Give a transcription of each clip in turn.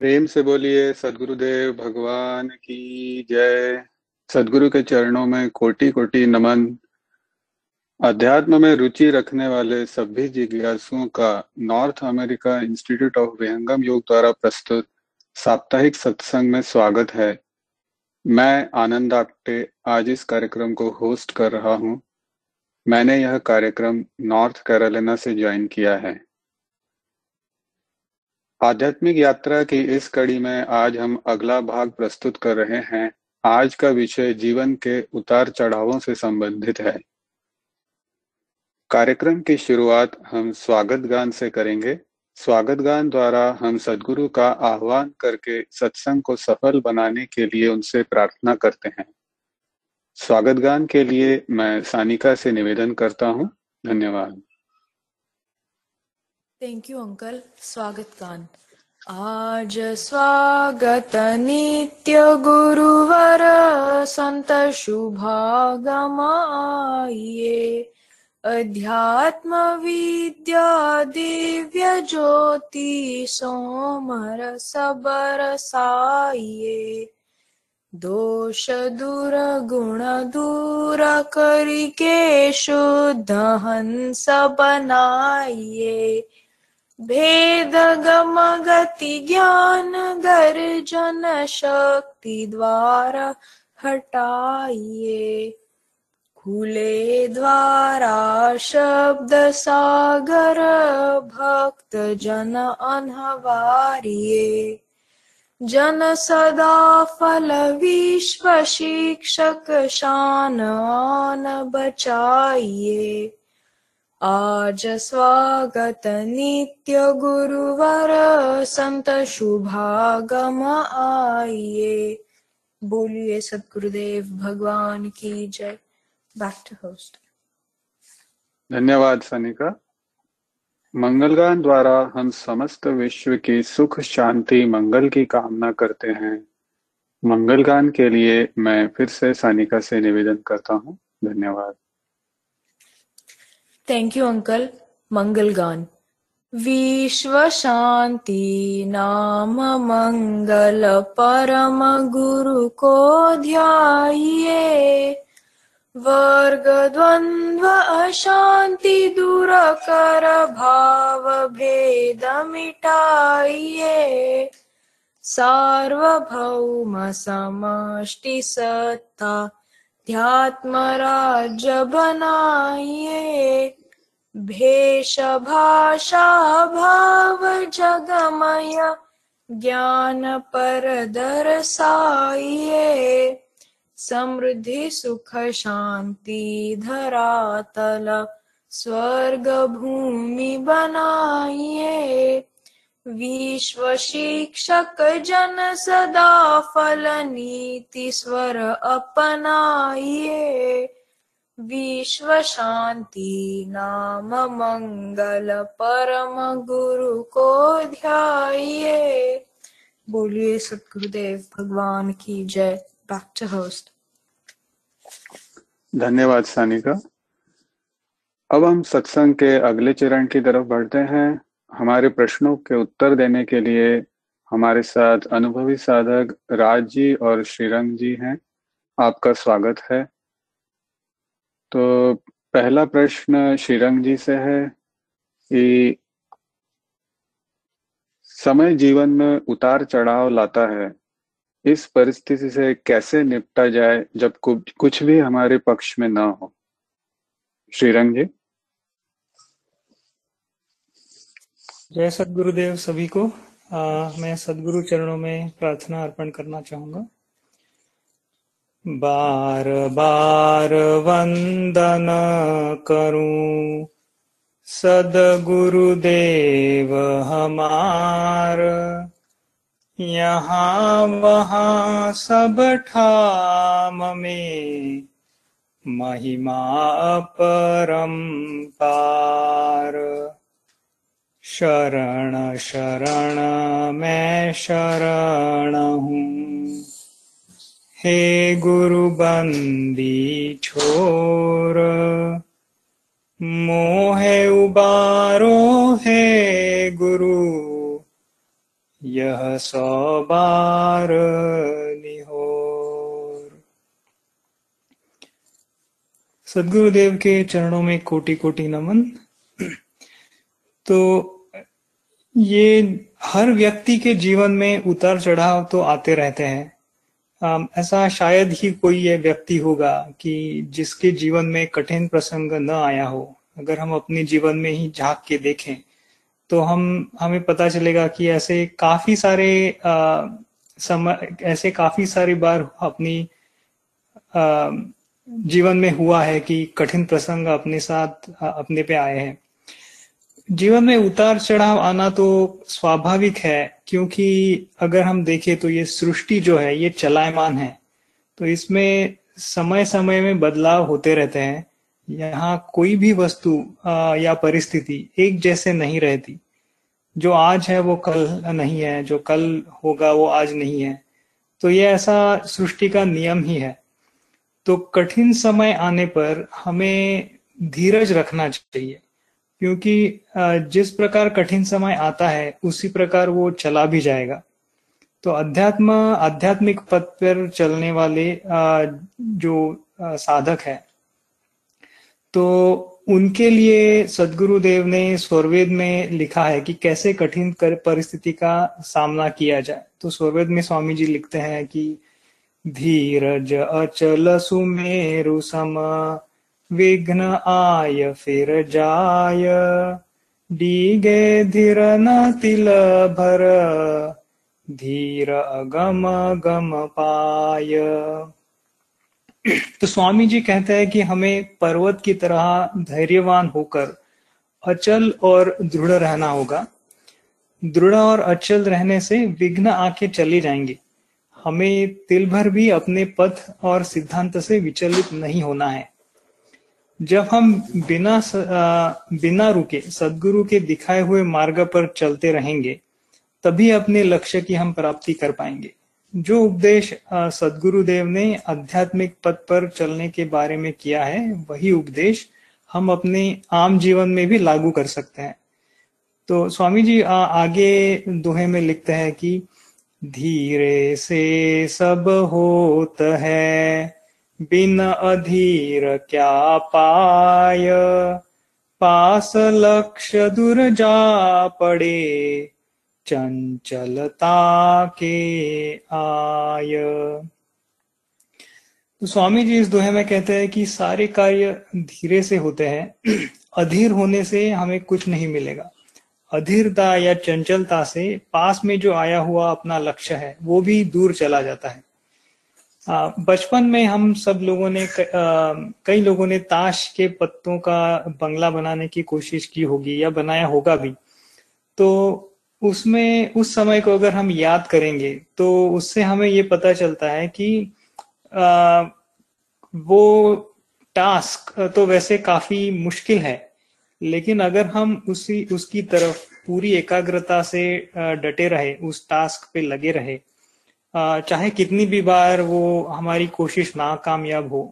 प्रेम से बोलिए, सदगुरुदेव भगवान की जय। सदगुरु के चरणों में कोटि कोटि नमन। अध्यात्म में रुचि रखने वाले सभी जिज्ञासुओं का North America institute of Vihangam Yoga द्वारा प्रस्तुत साप्ताहिक सत्संग में स्वागत है। मैं आनंद आप्टे आज इस कार्यक्रम को होस्ट कर रहा हूँ। मैंने यह कार्यक्रम नॉर्थ कैरोलिना से ज्वाइन किया है। आध्यात्मिक यात्रा की इस कड़ी में आज हम अगला भाग प्रस्तुत कर रहे हैं। आज का विषय जीवन के उतार चढ़ावों से संबंधित है। कार्यक्रम की शुरुआत हम स्वागत गान से करेंगे। स्वागत गान द्वारा हम सदगुरु का आह्वान करके सत्संग को सफल बनाने के लिए उनसे प्रार्थना करते हैं। स्वागत गान के लिए मैं सानिका से निवेदन करता हूँ। धन्यवाद। थैंक यू अंकल स्वागत गान आज स्वागत नित्य गुरुवर संत शुभागम आइए अध्यात्म विद्या दिव्य ज्योति सोमर सबरसाइए दोष दूर गुण दूर करके शुद्ध हंस बनाइए भेद गम गति शक्ति द्वारा हटाइए खुले द्वारा शब्द सागर भक्त जन अनहवारिये। जन सदा फल विश्व शिक्षक शान बचाइए आज स्वागत नित्य गुरुवर संत शुभागम आइए बोलिए सतगुरुदेव भगवान की जय। बैक टू होस्ट धन्यवाद सनिका। मंगलगान द्वारा हम समस्त विश्व की सुख, शांति, मंगल की कामना करते हैं। मंगलगान के लिए मैं फिर से सानिका से निवेदन करता हूँ। धन्यवाद। थैंक यू अंकल मंगल गान विश्व शांति नाम मंगल परम गुरु को ध्याइए वर्ग द्वंद्व अशांति दूर कर भाव भेद मिटाइए सार्वभौम समष्टि सत्ता ध्यात्म राज्य बनाइए भेष भाषा भाव जगमय ज्ञान पर दरसाइए समृद्धि, सुख, शांति, धरातल स्वर्ग भूमि बनाइए विश्व शिक्षक जन सदा फल, नीति, स्वर अपनाइए विश्व शांति नाम मंगल परम गुरु को ध्याइए बोलिए सतगुरुदेव भगवान की जय। बैक टू होस्ट धन्यवाद सानिका। अब हम सत्संग के अगले चरण की तरफ़ बढ़ते हैं। हमारे प्रश्नों के उत्तर देने के लिए हमारे साथ अनुभवी साधक राज जी और श्रीरंग जी हैं। आपका स्वागत है। तो पहला प्रश्न श्रीरंग जी से है कि समय जीवन में उतार चढ़ाव लाता है। इस परिस्थिति से कैसे निपटा जाए जब कुछ भी हमारे पक्ष में ना हो? श्रीरंग जी? जय सदगुरुदेव सभी को। आ, मैं सदगुरु चरणों में प्रार्थना अर्पण करना चाहूँगा। बार बार वंदन करूं। हमार यहाँ वहाँ सब ठाम में महिमा परम पार। शरण शरण मैं शरण हूँ हे गुरु बंदी छोर, मोहे उबारो हे गुरु, यह सौ बार निहोर। सदगुरुदेव के चरणों में कोटि कोटि नमन। तो ये हर व्यक्ति के जीवन में उतार चढ़ाव तो आते रहते हैं। ऐसा शायद ही कोई ये व्यक्ति होगा कि जिसके जीवन में कठिन प्रसंग न आया हो। अगर हम अपने जीवन में ही झाँक के देखें तो हम हमें पता चलेगा कि ऐसे काफ़ी सारे आ, समय ऐसे काफ़ी सारी बार अपनी आ, जीवन में हुआ है कि कठिन प्रसंग अपने साथ अपने पे आए हैं। जीवन में उतार चढ़ाव आना तो स्वाभाविक है, क्योंकि अगर हम देखें तो ये सृष्टि जो है, ये चलायमान है। तो इसमें समय समय में बदलाव होते रहते हैं। यहाँ कोई भी वस्तु या परिस्थिति एक जैसे नहीं रहती। जो आज है, वो कल नहीं है, जो कल होगा, वो आज नहीं है। तो ये ऐसा सृष्टि का नियम ही है। तो कठिन समय आने पर हमें धीरज रखना चाहिए। क्योंकि जिस प्रकार कठिन समय आता है, उसी प्रकार वो चला भी जाएगा। तो अध्यात्म, आध्यात्मिक पथ पर चलने वाले जो साधक है तो उनके लिए सदगुरुदेव ने, स्वरवेद में लिखा है कि कैसे कठिन कर, परिस्थिति का सामना किया जाए। तो स्वरवेद में स्वामी जी लिखते हैं कि, धीरज अचल सुमेरु सम विघ्न आय फिर जाय। डीगे धीर न तिल भर, धीर अगम गम पाय। तो स्वामी जी कहते हैं कि हमें पर्वत की तरह धैर्यवान होकर अचल और दृढ़ रहना होगा। दृढ़ और अचल रहने से विघ्न आके चले जाएँगे। हमें तिल भर भी अपने पथ और सिद्धांत से विचलित नहीं होना है। जब हम बिना बिना रुके सदगुरु के दिखाए हुए मार्ग पर चलते रहेंगे तभी अपने लक्ष्य की हम प्राप्ति कर पाएँगे। जो उपदेश सदगुरुदेव ने आध्यात्मिक पथ पर चलने के बारे में किया है वही उपदेश हम अपने आम जीवन में भी लागू कर सकते हैं। तो स्वामी जी आ, आगे दोहे में लिखते हैं कि धीरे से सब होता है बिन अधीर क्या पाय? पास लक्ष्य दूर जा पड़े, चंचलता के आय। तो स्वामी जी इस दोहे में कहते हैं कि सारे कार्य धीरे से होते हैं, अधीर होने से हमें कुछ नहीं मिलेगा। अधीरता या चंचलता से पास में जो आया हुआ अपना लक्ष्य है, वो भी दूर चला जाता है। बचपन में हम सब लोगों ने कई लोगों ने ताश के पत्तों का बंगला बनाने की कोशिश की होगी या बनाया होगा भी। तो उसमें उस समय को अगर हम याद करेंगे तो उससे हमें ये पता चलता है कि आ, वो टास्क तो वैसे काफ़ी मुश्किल है लेकिन अगर हम उसी उसकी तरफ़ पूरी एकाग्रता से डटे रहे उस टास्क पे लगे रहे चाहे कितनी भी बार वो हमारी कोशिश नाकामयाब हो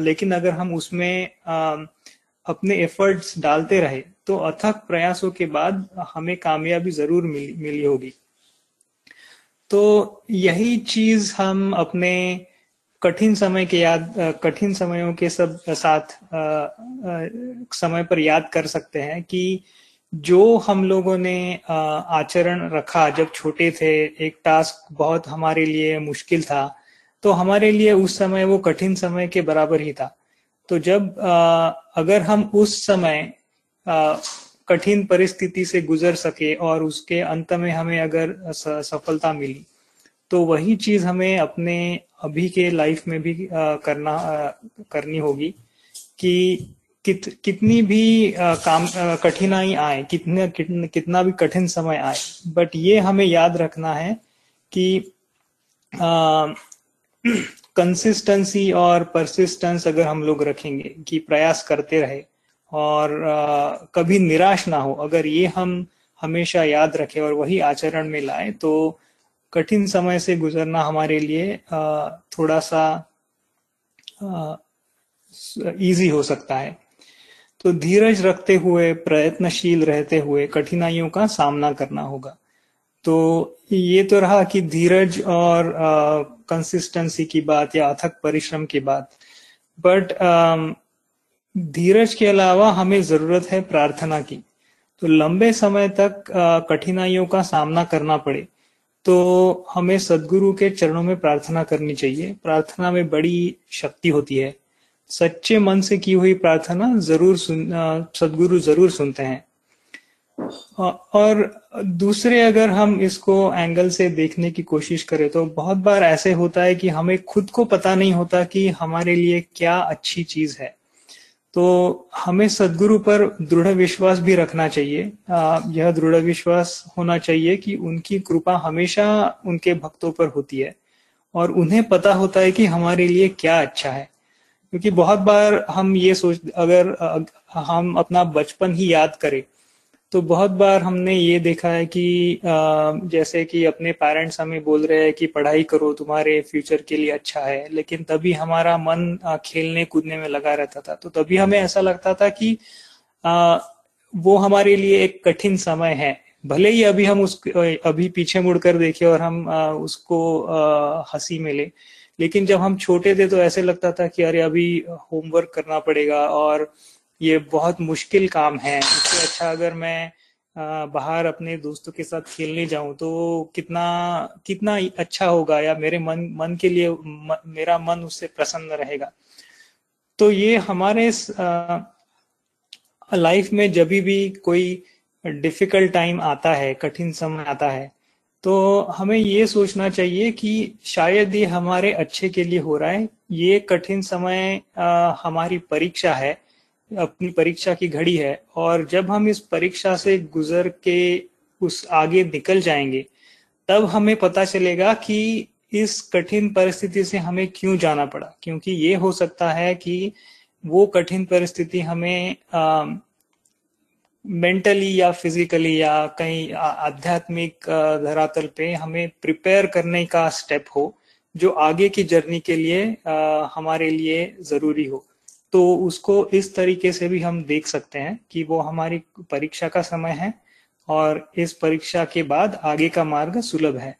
लेकिन अगर हम उसमें अपने एफर्ट्स डालते रहे तो अथक प्रयासों के बाद हमें कामयाबी ज़रूर मिली मिली होगी। तो यही चीज़ हम अपने कठिन समय के याद, कठिन समयों के सब साथ समय पर याद कर सकते हैं कि जो हम लोगों ने आचरण रखा जब छोटे थे, एक टास्क बहुत हमारे लिए मुश्किल था तो हमारे लिए उस समय, वो कठिन समय के बराबर ही था। तो जब अगर हम उस समय कठिन परिस्थिति से गुजर सके और उसके अंत में हमें अगर सफलता मिली तो वही चीज़ हमें अपने अभी के लाइफ में भी करना करनी होगी कि कित, कितनी भी आ, काम कठिनाई आए कितने कितन, कितना भी कठिन समय आए बट ये हमें याद रखना है कि कंसिस्टेंसी और परसिस्टेंस अगर हम लोग रखेंगे कि प्रयास करते रहे और आ, कभी निराश ना हो अगर ये हम हमेशा याद रखें और वही आचरण में लाए तो कठिन समय से गुजरना हमारे लिए आ, थोड़ा सा इजी हो सकता है। तो धीरज रखते हुए, प्रयत्नशील रहते हुए कठिनाइयों का सामना करना होगा। तो ये तो रहा कि धीरज और कंसिस्टेंसी की बात या अथक परिश्रम की बात। बट धीरज के अलावा हमें ज़रूरत है प्रार्थना की। तो लंबे समय तक कठिनाइयों का सामना करना पड़े। तो हमें सदगुरु के चरणों में प्रार्थना करनी चाहिए। प्रार्थना में बड़ी शक्ति होती है। सच्चे मन से की हुई प्रार्थना ज़रूर सुन सदगुरु ज़रूर सुनते हैं। और दूसरे अगर हम इसको एंगल से देखने की कोशिश करें तो बहुत बार ऐसे होता है कि हमें खुद को पता नहीं होता कि हमारे लिए क्या अच्छी चीज़ है। तो हमें सदगुरु पर दृढ़ विश्वास भी रखना चाहिए। यह दृढ़ विश्वास होना चाहिए कि उनकी कृपा हमेशा उनके भक्तों पर होती है और उन्हें पता होता है कि हमारे लिए क्या अच्छा है। क्योंकि बहुत बार हम ये सोच, अगर हम अपना बचपन ही याद करें तो बहुत बार हमने ये देखा है कि जैसे कि अपने पेरेंट्स हमें बोल रहे हैं कि पढ़ाई करो, तुम्हारे फ्यूचर के लिए अच्छा है, लेकिन तभी हमारा मन खेलने कूदने में लगा रहता था। तो तभी हमें ऐसा लगता था कि वो हमारे लिए एक कठिन समय है। भले ही अभी हम उस अभी पीछे मुड़कर देखे और हम उसको हँसी में ले लेकिन जब हम छोटे थे तो ऐसे लगता था कि अरे अभी होमवर्क करना पड़ेगा और ये बहुत मुश्किल काम है। इससे अच्छा अगर मैं बाहर अपने दोस्तों के साथ खेलने जाऊँ तो कितना कितना अच्छा होगा या मेरे मन मन के लिए म, मेरा मन उससे प्रसन्न रहेगा। तो ये हमारे लाइफ में जब भी कोई डिफ़िकल्ट टाइम आता है कठिन समय आता है तो हमें ये सोचना चाहिए कि शायद ये हमारे अच्छे के लिए हो रहा है। ये कठिन समय हमारी परीक्षा है, अपनी परीक्षा की घड़ी है, और जब हम इस परीक्षा से गुजर के उस आगे निकल जाएँगे, तब हमें पता चलेगा कि इस कठिन परिस्थिति से हमें क्यों जाना पड़ा। क्योंकि ये हो सकता है कि वो कठिन परिस्थिति हमें मेंटली या फिजिकली या कहीं आध्यात्मिक धरातल पे हमें प्रिपेयर करने का स्टेप हो जो आगे की जर्नी के लिए आ, हमारे लिए ज़रूरी हो। तो उसको इस तरीके से भी हम देख सकते हैं कि वो हमारी परीक्षा का समय है और इस परीक्षा के बाद आगे का मार्ग सुलभ है।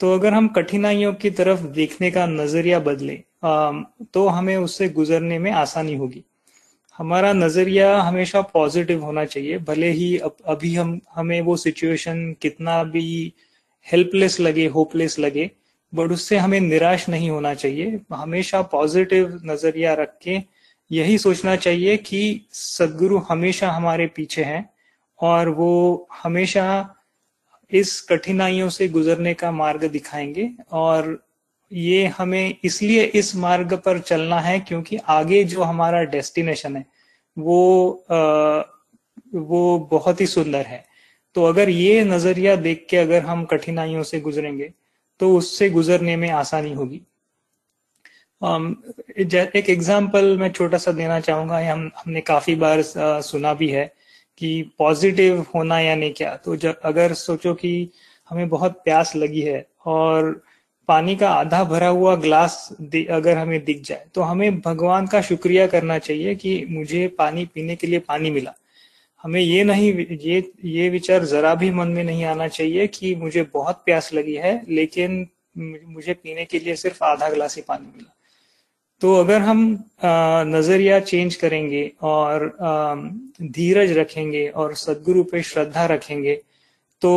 तो अगर हम कठिनाइयों की तरफ़ देखने का नज़रिया बदले तो हमें उससे गुजरने में आसानी होगी। हमारा नज़रिया हमेशा पॉजिटिव होना चाहिए। भले ही अब, अभी हम, हमें वो सिचुएशन कितना भी हेल्पलेस लगे होपलेस लगे बट उससे हमें निराश नहीं होना चाहिए। हमेशा पॉजिटिव नज़रिया रख के यही सोचना चाहिए कि सदगुरु हमेशा हमारे पीछे हैं और वो हमेशा इस कठिनाइयों से गुजरने का मार्ग दिखाएँगे और ये हमें इसलिए इस मार्ग पर चलना है क्योंकि आगे जो हमारा डेस्टिनेशन है वो आ, वो बहुत ही सुंदर है। तो अगर ये नज़रिया देख के अगर हम कठिनाइयों से गुजरेंगे तो उससे गुजरने में आसानी होगी। एक एग्ज़ाम्पल मैं छोटा सा देना चाहूँगा हम हमने काफ़ी बार सुना भी है कि पॉजिटिव होना यानी क्या? तो जब अगर सोचो कि हमें बहुत प्यास लगी है और पानी का आधा भरा हुआ ग्लास अगर हमें दिख जाए तो हमें भगवान का शुक्रिया करना चाहिए कि मुझे पानी पीने के लिए पानी मिला। हमें ये नहीं, ये ये विचार जरा भी मन में नहीं आना चाहिए कि मुझे बहुत प्यास लगी है, लेकिन मुझे पीने के लिए सिर्फ़ आधा गिलास ही पानी मिला। तो अगर हम नज़रिया चेंज करेंगे और धीरज रखेंगे और सदगुरु पे श्रद्धा रखेंगे तो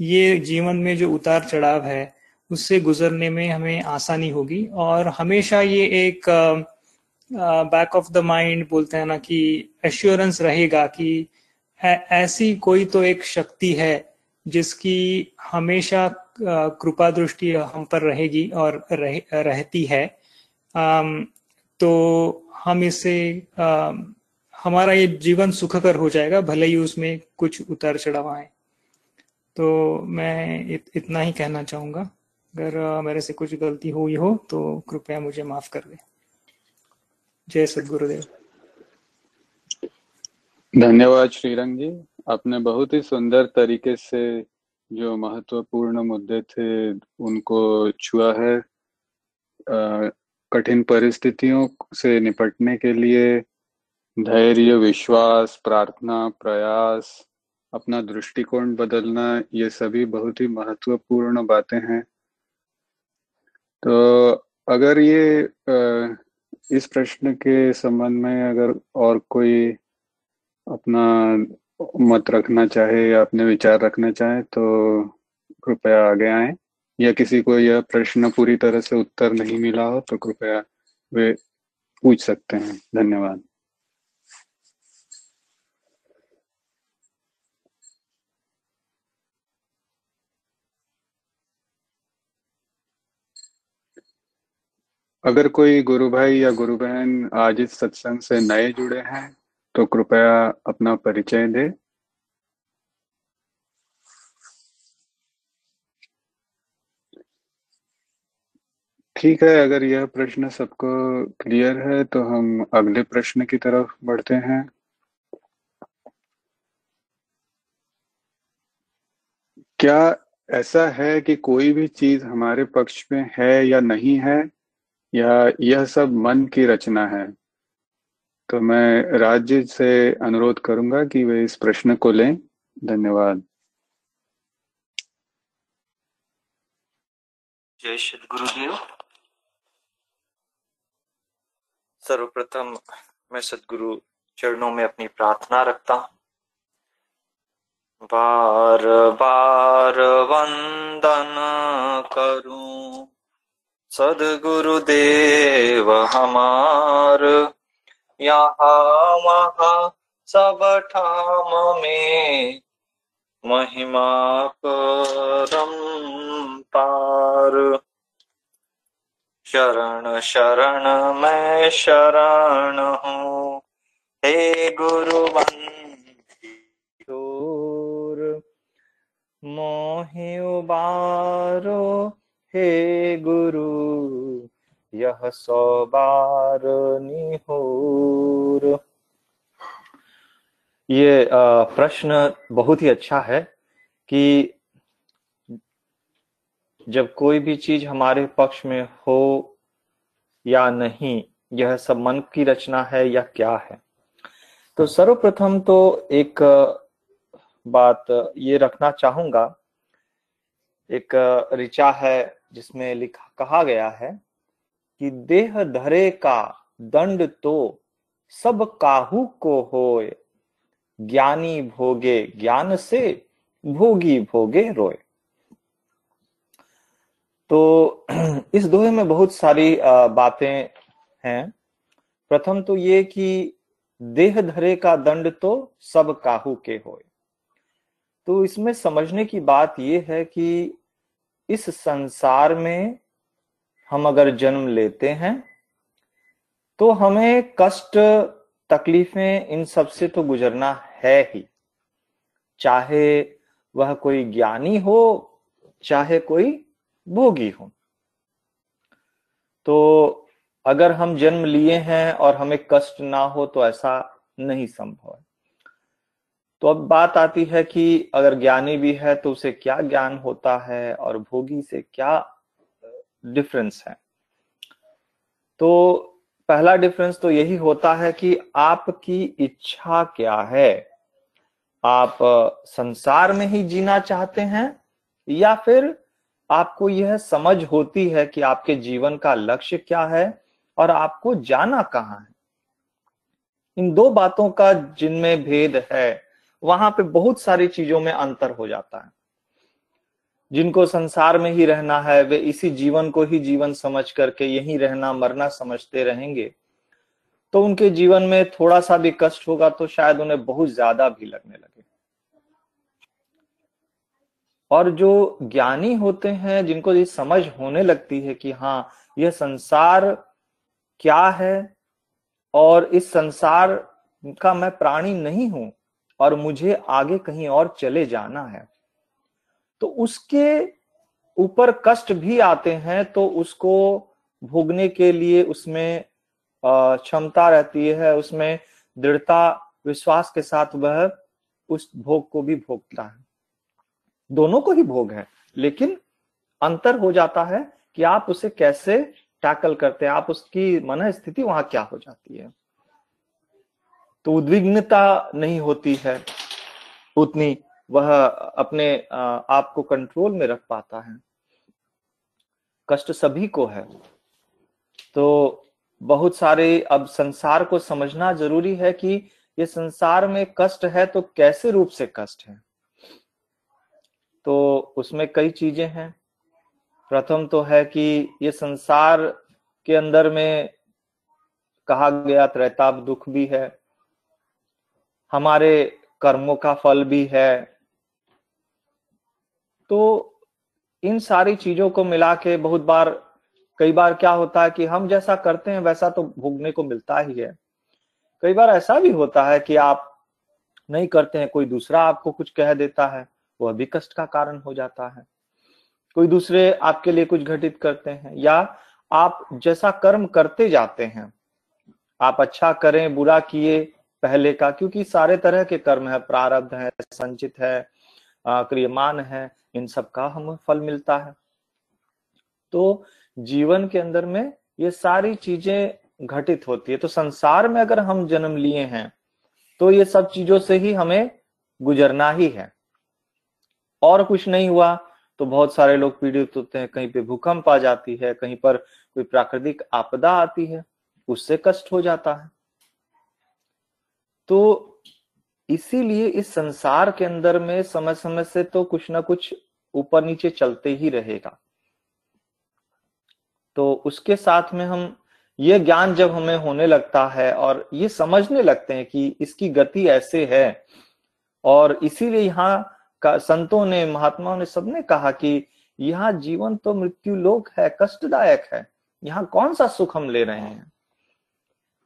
ये जीवन में जो उतार चढ़ाव है उससे गुजरने में हमें आसानी होगी और हमेशा ये एक बैक ऑफ़ द माइंड बोलते हैं ना कि एश्योरेंस रहेगा कि ऐसी कोई तो एक शक्ति है जिसकी हमेशा कृपा दृष्टि हम पर रहेगी और रह, रहती है। तो हम इसे इससे हमारा ये जीवन सुखकर हो जाएगा भले ही उसमें कुछ उतार चढ़ाव आए। तो मैं इत, इतना ही कहना चाहूँगा। अगर मेरे से कुछ गलती हुई हो तो कृपया मुझे माफ़ कर दे। जय सदगुरुदेव। धन्यवाद श्रीरंग जी। आपने बहुत ही सुंदर तरीके से जो महत्वपूर्ण मुद्दे थे उनको छुआ है कठिन परिस्थितियों से निपटने के लिए। धैर्य विश्वास प्रार्थना प्रयास अपना दृष्टिकोण बदलना, ये सभी बहुत ही महत्वपूर्ण बातें हैं। तो अगर ये इस प्रश्न के संबंध में अगर और कोई अपना मत रखना चाहे या अपने विचार रखना चाहे तो कृपया आगे आए। या किसी को यह प्रश्न पूरी तरह से उत्तर नहीं मिला हो तो कृपया वे पूछ सकते हैं। धन्यवाद। अगर कोई गुरु भाई या गुरु बहन आज इस सत्संग से नए जुड़े हैं तो कृपया अपना परिचय दे। ठीक है, अगर यह प्रश्न सबको क्लियर है तो हम अगले प्रश्न की तरफ़ बढ़ते हैं। क्या ऐसा है कि कोई भी चीज़ हमारे पक्ष में है या नहीं है? या यह सब मन की रचना है। तो मैं राज्य से अनुरोध करूँगा कि वे इस प्रश्न को लें। धन्यवाद। जय श्री गुरुदेव। सर्वप्रथम मैं सदगुरु चरणों में अपनी प्रार्थना रखता बार बार वंदन करूँ। सदगुरुदेव हमार। यहाँ वहाँ सब ठाम में महिमा परम पार। शरण शरण मैं शरण हूँ। हे गुरु मोहि उबारो हे गुरु, यह सौ बार निहोर। ये प्रश्न बहुत ही अच्छा है कि जब कोई भी चीज़ हमारे पक्ष में हो या नहीं, यह सब मन की रचना है या क्या है? तो सर्वप्रथम तो एक बात ये रखना चाहूँगा। एक ऋचा है जिसमें लिखा, कहा गया है कि देह धरे का दंड तो सब काहू को होए। ज्ञानी भोगे ज्ञान से, भोगी भोगे रोए। तो इस दोहे में बहुत सारी बातें हैं। प्रथम तो ये कि देह धरे का दंड तो सब काहू के होए। तो इसमें समझने की बात यह है कि इस संसार में हम अगर जन्म लेते हैं तो हमें कष्ट, तकलीफें, इन सबसे तो गुजरना है ही। चाहे वह कोई ज्ञानी हो, चाहे कोई भोगी हो। तो अगर हम जन्म लिए हैं और हमें कष्ट ना हो तो ऐसा नहीं संभव है। तो अब बात आती है कि अगर ज्ञानी भी है तो उसे क्या ज्ञान होता है और भोगी से क्या डिफरेंस है? तो पहला डिफरेंस तो यही होता है कि आपकी इच्छा क्या है? आप संसार में ही जीना चाहते हैं या फिर आपको यह समझ होती है कि आपके जीवन का लक्ष्य क्या है और आपको जाना कहाँ है? इन दो बातों का जिनमें भेद है वहाँ पे बहुत सारी चीज़ों में अंतर हो जाता है। जिनको संसार में ही रहना है, वे इसी जीवन को ही जीवन समझ करके यही रहना, मरना समझते रहेंगे। तो उनके जीवन में थोड़ा सा भी कष्ट होगा तो शायद उन्हें बहुत ज़्यादा भी लगने लगे। और जो ज्ञानी होते हैं, जिनको ये समझ होने लगती है कि हाँ यह संसार क्या है और इस संसार का मैं प्राणी नहीं हूँ और मुझे आगे कहीं और चले जाना है। तो उसके ऊपर कष्ट भी आते हैं तो उसको भोगने के लिए उसमें क्षमता रहती है, उसमें दृढ़ता, विश्वास के साथ वह उस भोग को भी भोगता है। दोनों को ही भोग है, लेकिन अंतर हो जाता है कि आप उसे कैसे टैकल करते हैं, आप उसकी मन स्थिति वहाँ क्या हो जाती है। तो उद्विग्नता नहीं होती है, उतनी वह अपने आप को कंट्रोल में रख पाता है। कष्ट सभी को है। तो बहुत सारे अब संसार को समझना ज़रूरी है कि ये संसार में कष्ट है तो कैसे रूप से कष्ट है? तो उसमें कई चीज़ें हैं। प्रथम तो है कि ये संसार के अंदर में कहा गया त्रैताप दुख भी है। हमारे कर्मों का फल भी है। तो इन सारी चीज़ों को मिला के बहुत बार, कई बार क्या होता है कि हम जैसा करते हैं, वैसा तो भोगने को मिलता ही है। कई बार ऐसा भी होता है कि आप नहीं करते हैं, कोई दूसरा आपको कुछ कह देता है वह भी कष्ट का कारण हो जाता है। कोई दूसरे आपके लिए कुछ घटित करते हैं, या आप जैसा कर्म करते जाते हैं, आप अच्छा करें, बुरा किए पहले का, क्योंकि सारे तरह के कर्म है, प्रारब्ध है, संचित है क्रियमान है, इन सब का हमें फल मिलता है। तो जीवन के अंदर में ये सारी चीज़ें घटित होती है। तो संसार में अगर हम जन्म लिए हैं तो ये सब चीज़ों से ही हमें गुजरना ही है। और कुछ नहीं हुआ तो बहुत सारे लोग पीड़ित होते हैं, कहीं पे भूकंप आ जाती है, कहीं पर कोई प्राकृतिक आपदा आती है, उससे कष्ट हो जाता है। तो इसीलिए इस संसार के अंदर में समय समय से तो कुछ ना कुछ ऊपर नीचे चलते ही रहेगा। तो उसके साथ में हम, ये ज्ञान जब हमें होने लगता है और ये समझने लगते हैं कि इसकी गति ऐसे है और इसीलिए यहाँ संतों ने, महात्माओं ने सबने कहा कि यहाँ जीवन तो मृत्यु लोक है, कष्टदायक है। यहाँ कौन सा सुख हम ले रहे हैं?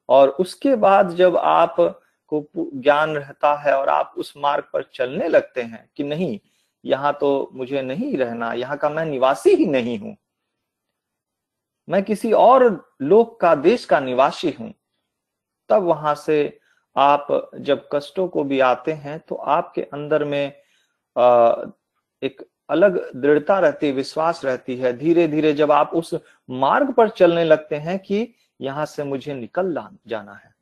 और उसके बाद जब आप को ज्ञान रहता है और आप उस मार्ग पर चलने लगते हैं कि नहीं, यहाँ तो मुझे नहीं रहना, यहाँ का मैं निवासी ही नहीं हूँ। मैं किसी और लोक का, देश का निवासी हूँ। तब वहाँ से आप जब कष्टों को भी आते हैं तो आपके अंदर में एक अलग दृढ़ता रहती, विश्वास रहती है। धीरे धीरे जब आप उस मार्ग पर चलने लगते हैं कि यहाँ से मुझे निकल जाना है।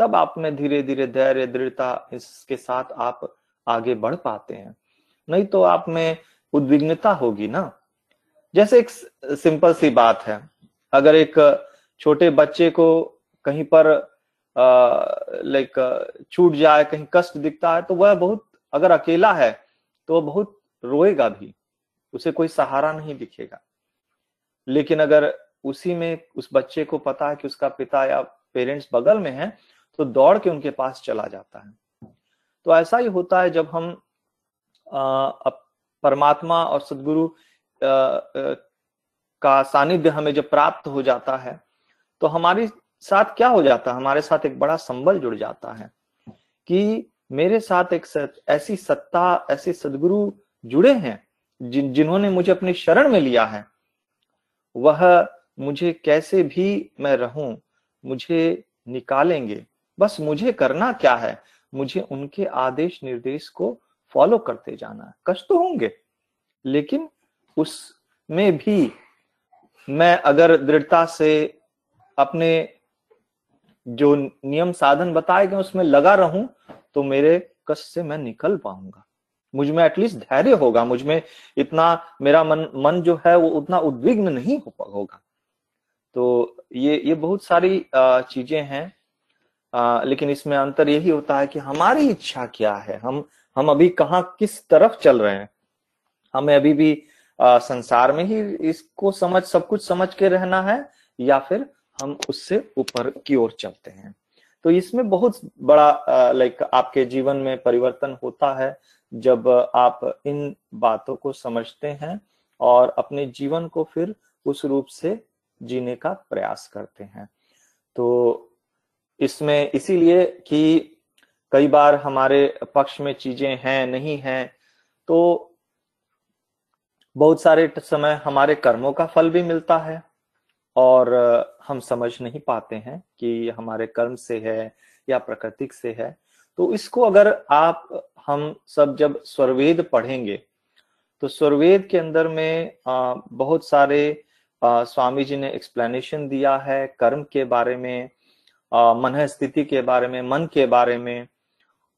तब आप में धीरे धीरे धैर्य, दृढ़ता इसके साथ आप आगे बढ़ पाते हैं। नहीं तो आप में उद्विग्नता होगी ना। जैसे एक सिंपल सी बात है। अगर एक छोटे बच्चे को कहीं पर लाइक छूट जाए, कहीं कष्ट दिखता है तो वह बहुत, अगर अकेला है तो वह बहुत रोएगा भी। उसे कोई सहारा नहीं दिखेगा। लेकिन अगर उसी में उस बच्चे को पता है कि उसका पिता या पेरेंट्स बगल में है तो दौड़ के उनके पास चला जाता है। तो ऐसा ही होता है जब हम परमात्मा और सदगुरु का सानिध्य हमें जब प्राप्त हो जाता है तो हमारे साथ क्या हो जाता है? हमारे साथ एक बड़ा संबल जुड़ जाता है कि मेरे साथ एक सत, ऐसी सत्ता ऐसे सदगुरु जुड़े हैं जिन जिन्होंने मुझे अपनी शरण में लिया है। वह मुझे कैसे भी मैं रहूँ मुझे निकालेंगे बस मुझे करना क्या है? मुझे उनके आदेश निर्देश को फॉलो करते जाना है। कष्ट तो होंगे, लेकिन उसमें भी मैं अगर दृढ़ता से अपने जो नियम साधन बताए गए उसमें लगा रहूँ तो मेरे कष्ट से मैं निकल पाऊँगा। मुझमें एटलीस्ट धैर्य होगा, मुझमें इतना मेरा मन मन जो है वो उतना उद्विग्न नहीं हो होगा। तो ये ये बहुत सारी चीज़ें हैं आ, लेकिन इसमें अंतर यही होता है कि हमारी इच्छा क्या है? हम हम अभी कहाँ किस तरफ़ चल रहे हैं? हमें अभी भी आ, संसार में ही इसको समझ सब कुछ समझ के रहना है या फिर हम उससे ऊपर की ओर चलते हैं। तो इसमें बहुत बड़ा लाइक आपके जीवन में परिवर्तन होता है जब आप इन बातों को समझते हैं और अपने जीवन को फिर उस रूप से जीने का प्रयास करते हैं। तो इसमें इसीलिए कि कई बार हमारे पक्ष में चीज़ें हैं, नहीं हैं तो बहुत सारे समय हमारे कर्मों का फल भी मिलता है और हम समझ नहीं पाते हैं कि हमारे कर्म से है या प्रकृतिक से है। तो इसको अगर आप, हम सब जब स्वरवेद पढ़ेंगे तो स्वरवेद के अंदर में बहुत सारे स्वामी जी ने एक्सप्लेनेशन दिया है कर्म के बारे में मन स्थिति के बारे में, मन के बारे में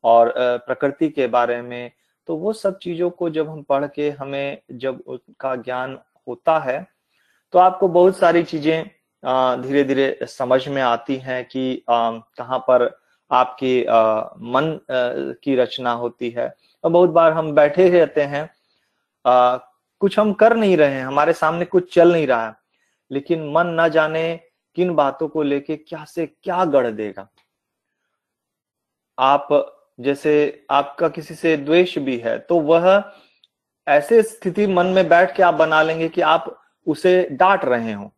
और प्रकृति के बारे में तो वो सब चीज़ों को जब हम पढ़ के हमें जब उसका ज्ञान होता है तो आपको बहुत सारी चीज़ें धीरे धीरे समझ में आती हैं कि कहाँ पर आपकी मन की रचना होती है। और बहुत बार हम बैठे रहते हैं कुछ हम कर नहीं रहे हैं, हमारे सामने कुछ चल नहीं रहा है, लेकिन मन न जाने किन बातों को लेके क्या से क्या गढ़ देगा? आप जैसे आपका किसी से द्वेष भी है तो वह ऐसे स्थिति मन में बैठ के आप बना लेंगे कि आप उसे डांट रहे हो।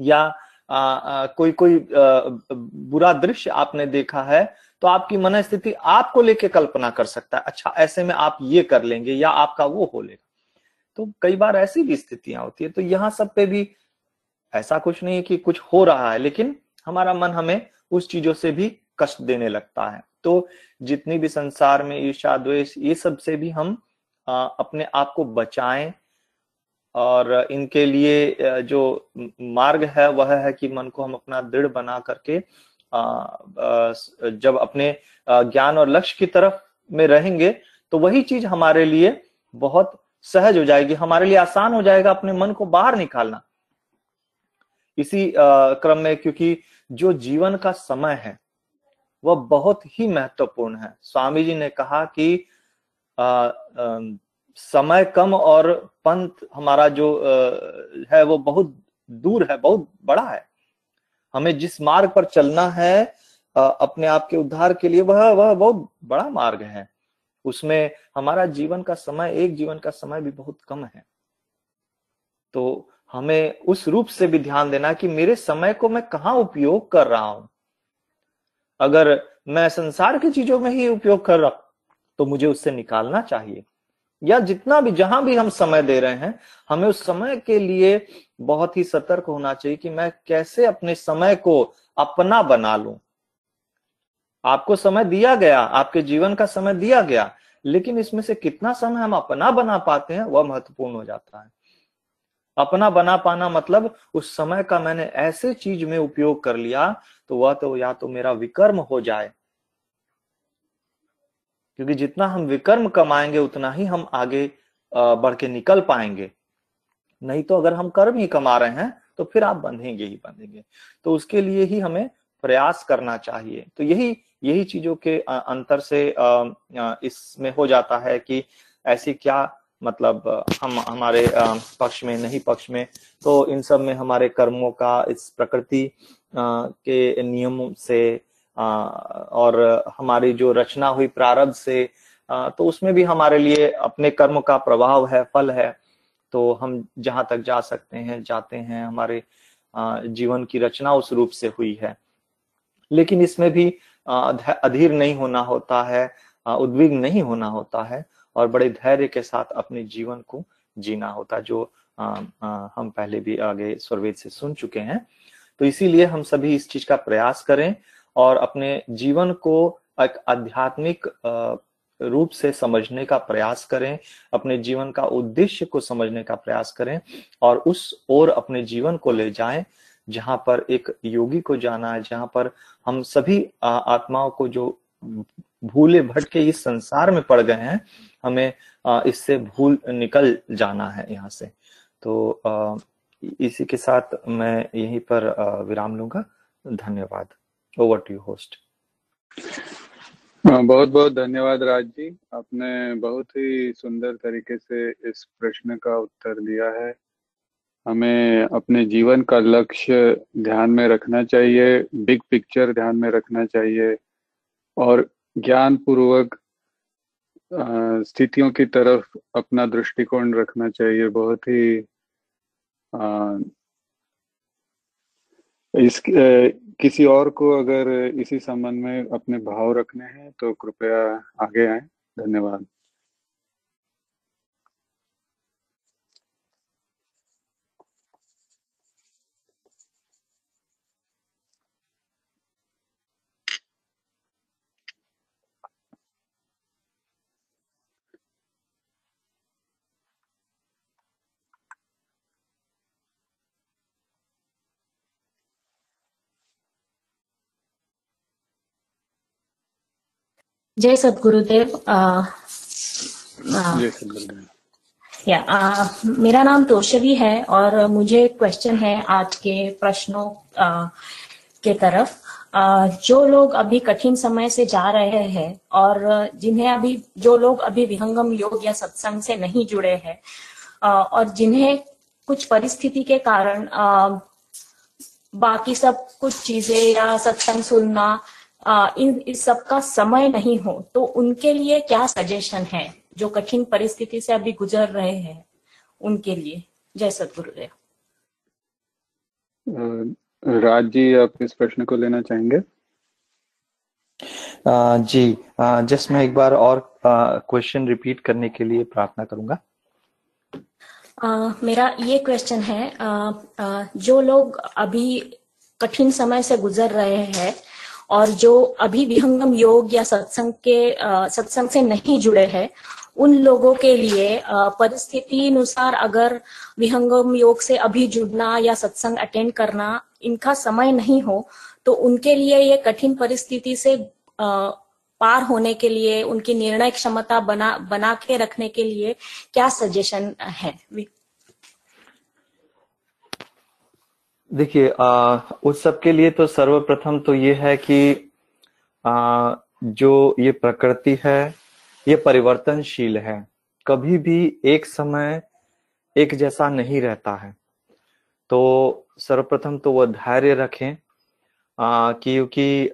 या आ, आ, कोई कोई आ, बुरा दृश्य आपने देखा है तो आपकी मन स्थिति आपको लेके कल्पना कर सकता है अच्छा ऐसे में आप ये कर लेंगे या आपका वो हो लेगा। तो कई बार ऐसी भी स्थितियाँ होती है तो यहाँ सब पे भी ऐसा कुछ नहीं है कि कुछ हो रहा है, लेकिन हमारा मन हमें उस चीज़ों से भी कष्ट देने लगता है। तो जितनी भी संसार में ईर्षा द्वेष, ये सबसे भी हम अपने आप को बचाएँ और इनके लिए जो मार्ग है वह है कि मन को हम अपना दृढ़ बना करके जब अपने ज्ञान और लक्ष्य की तरफ़ में रहेंगे तो वही चीज़ हमारे लिए बहुत सहज हो जाएगी, हमारे लिए आसान हो जाएगा अपने मन को बाहर निकालना। इसी क्रम में क्योंकि जो जीवन का समय है वह बहुत ही महत्वपूर्ण है। स्वामी जी ने कहा कि आ, आ, समय कम और पंथ हमारा जो आ, है वो बहुत दूर है बहुत बड़ा है। हमें जिस मार्ग पर चलना है आ, अपने आप के उद्धार के लिए वह वह बहुत बड़ा मार्ग है। उसमें हमारा जीवन का समय एक जीवन का समय भी बहुत कम है। तो हमें उस रूप से भी ध्यान देना कि मेरे समय को मैं कहाँ उपयोग कर रहा हूँ। अगर मैं संसार की चीज़ों में ही उपयोग कर रहा तो मुझे उससे निकालना चाहिए। या जितना भी, जहाँ भी हम समय दे रहे हैं, हमें उस समय के लिए बहुत ही सतर्क होना चाहिए कि मैं कैसे अपने समय को अपना बना लूँ। आपको समय दिया गया, आपके जीवन का समय दिया गया, लेकिन इसमें से कितना समय हम अपना बना पाते हैं, वह महत्वपूर्ण हो जाता है। अपना बना पाना मतलब उस समय का मैंने ऐसे चीज़ में उपयोग कर लिया तो वह तो या तो मेरा विकर्म हो जाए। क्योंकि जितना हम विकर्म कमाएँगे, उतना ही हम आगे बढ़ के निकल पाएँगे। नहीं तो अगर हम कर्म ही कमा रहे हैं तो फिर आप बंधेंगे ही बंधेंगे। तो उसके लिए ही हमें प्रयास करना चाहिए। तो यही यही चीज़ों के अंतर से इसमें हो जाता है कि ऐसी क्या मतलब हम, हमारे पक्ष में, नहीं पक्ष में तो इन सब में हमारे कर्मों का इस प्रकृति के नियमों से और हमारी जो रचना हुई प्रारब्ध से तो उसमें भी हमारे लिए अपने कर्म का प्रभाव है, फल है तो हम जहाँ तक जा सकते हैं, जाते हैं, हमारे जीवन की रचना उस रूप से हुई है। लेकिन इसमें भी अधीर नहीं होना होता है उद्विग्न नहीं होना होता है और बड़े धैर्य के साथ अपने जीवन को जीना होता जो आ, आ, हम पहले भी आगे स्वर्वेद से सुन चुके हैं। तो इसीलिए हम सभी इस चीज़ का प्रयास करें और अपने जीवन को एक आध्यात्मिक रूप से समझने का प्रयास करें अपने जीवन का उद्देश्य को समझने का प्रयास करें और उस ओर अपने जीवन को ले जाएँ जहाँ पर एक योगी को जाना है जहाँ पर हम सभी आत्माओं को जो भूले भटके इस संसार में पड़ गए हैं हमें इससे भूल निकल जाना है यहाँ से। तो इसी के साथ मैं यहीं पर विराम लूँगा। धन्यवाद। ओवर टू होस्ट बहुत बहुत धन्यवाद राज जी। आपने बहुत ही सुंदर तरीके से इस प्रश्न का उत्तर दिया है। हमें अपने जीवन का लक्ष्य ध्यान में रखना चाहिए बिग पिक्चर ध्यान में रखना चाहिए और ज्ञान पूर्वक स्थितियों की तरफ़ अपना दृष्टिकोण रखना चाहिए बहुत ही आ, इस किसी और को अगर इसी संबंध में अपने भाव रखने हैं तो कृपया आगे आए। धन्यवाद। जय सदगुरुदेव या आ, मेरा नाम तोशवी है और मुझे क्वेश्चन है आज के प्रश्नों आ, के तरफ़। आ, जो लोग अभी कठिन समय से जा रहे हैं और जिन्हें अभी जो लोग अभी विहंगम योग या सत्संग से नहीं जुड़े हैं और जिन्हें कुछ परिस्थिति के कारण बाकी सब कुछ चीज़ें या सत्संग सुनना इन इस सब का समय नहीं हो तो उनके लिए क्या सजेशन है जो कठिन परिस्थिति से अभी गुजर रहे हैं उनके लिए? जय सतगुरुदेव राज जी आप इस प्रश्न को लेना चाहेंगे? आ, जी जस्ट मैं एक बार और क्वेश्चन रिपीट करने के लिए प्रार्थना करूँगा। आ, मेरा ये क्वेश्चन है आ, आ, जो लोग अभी कठिन समय से गुजर रहे हैं और जो अभी विहंगम योग या सत्संग के सत्संग से नहीं जुड़े हैं, उन लोगों के लिए परिस्थिति अनुसार अगर विहंगम योग से अभी जुड़ना या सत्संग अटेंड करना इनका समय नहीं हो तो उनके लिए ये कठिन परिस्थिति से पार होने के लिए, उनकी निर्णय क्षमता बना बना के रखने के लिए क्या सजेशन है? देखिए उस सब के लिए तो सर्वप्रथम तो ये है कि आ, जो ये प्रकृति है ये परिवर्तनशील है। कभी भी एक समय एक जैसा नहीं रहता है। तो सर्वप्रथम तो वह धैर्य रखें क्योंकि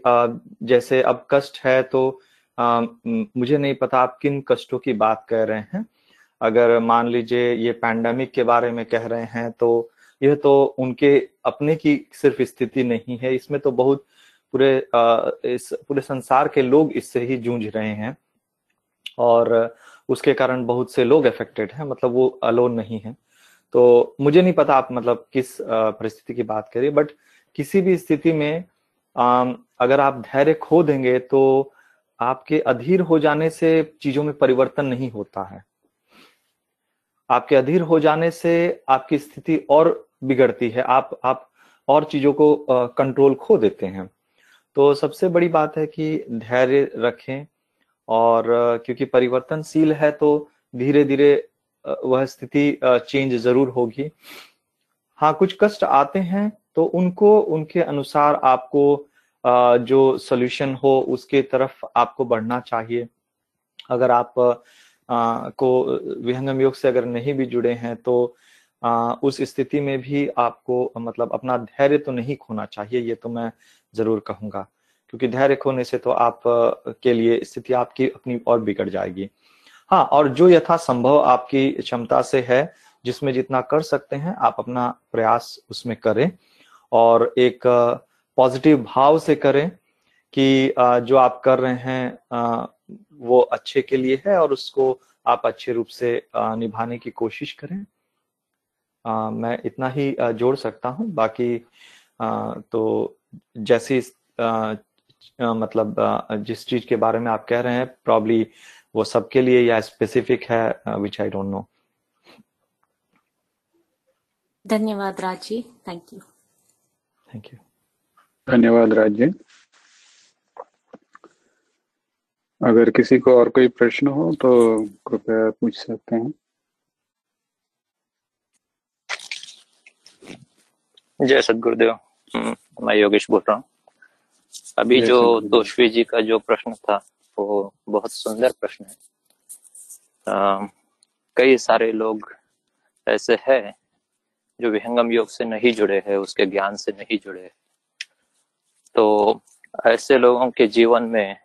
जैसे अब कष्ट है तो आ, मुझे नहीं पता आप किन कष्टों की बात कर रहे हैं। अगर मान लीजिए ये पैंडमिक के बारे में कह रहे हैं तो यह तो उनके अपने की सिर्फ़ स्थिति नहीं है। इसमें तो बहुत पूरे इस पूरे संसार के लोग इससे ही जूझ रहे हैं। और उसके कारण बहुत से लोग अफेक्टेड हैं मतलब वो अलोन नहीं है। तो मुझे नहीं पता आप मतलब किस परिस्थिति की बात करिए बट किसी भी स्थिति में अगर आप धैर्य खो देंगे तो आपके अधीर हो जाने से चीज़ों में परिवर्तन नहीं होता है। आपके अधीर हो जाने से आपकी स्थिति और बिगड़ती है। आप आप और चीज़ों को कंट्रोल खो देते हैं। तो सबसे बड़ी बात है कि धैर्य रखें और क्योंकि परिवर्तनशील है तो धीरे धीरे वह स्थिति चेंज ज़रूर होगी। हाँ कुछ कष्ट आते हैं तो उनको, उनके अनुसार आपको जो सोल्यूशन हो उसके तरफ़ आपको बढ़ना चाहिए। अगर आप को विहंगम योग से अगर नहीं भी जुड़े हैं तो आ, उस स्थिति में भी आपको मतलब अपना धैर्य तो नहीं खोना चाहिए ये तो मैं ज़रूर कहूँगा। क्योंकि धैर्य खोने से तो आप के लिए स्थिति आपकी अपनी और बिगड़ जाएगी। हाँ और जो यथा संभव आपकी क्षमता से है जिसमें जितना कर सकते हैं आप अपना प्रयास उसमें करें और एक पॉजिटिव भाव से करें कि जो आप कर रहे हैं वो अच्छे के लिए है और उसको आप अच्छे रूप से निभाने की कोशिश करें। आ, मैं इतना ही जोड़ सकता हूँ। बाकी आ, तो जैसी आ, मतलब जिस चीज़ के बारे में आप कह रहे हैं प्रॉब्ली वो सबके लिए या स्पेसिफिक है विच आई डोंट नो धन्यवाद राज़ी थैंक यू थैंक यू धन्यवाद राज जी अगर किसी को और कोई प्रश्न हो तो कृपया पूछ सकते हैं। जय सदगुरुदेव। हम्म, मैं योगेश बोल रहा हूँ। अभी जो तोशवी जी का जो प्रश्न था वो बहुत सुंदर प्रश्न है। आ, कई सारे लोग ऐसे हैं जो विहंगम योग से नहीं जुड़े हैं उसके ज्ञान से नहीं जुड़े तो ऐसे लोगों के जीवन में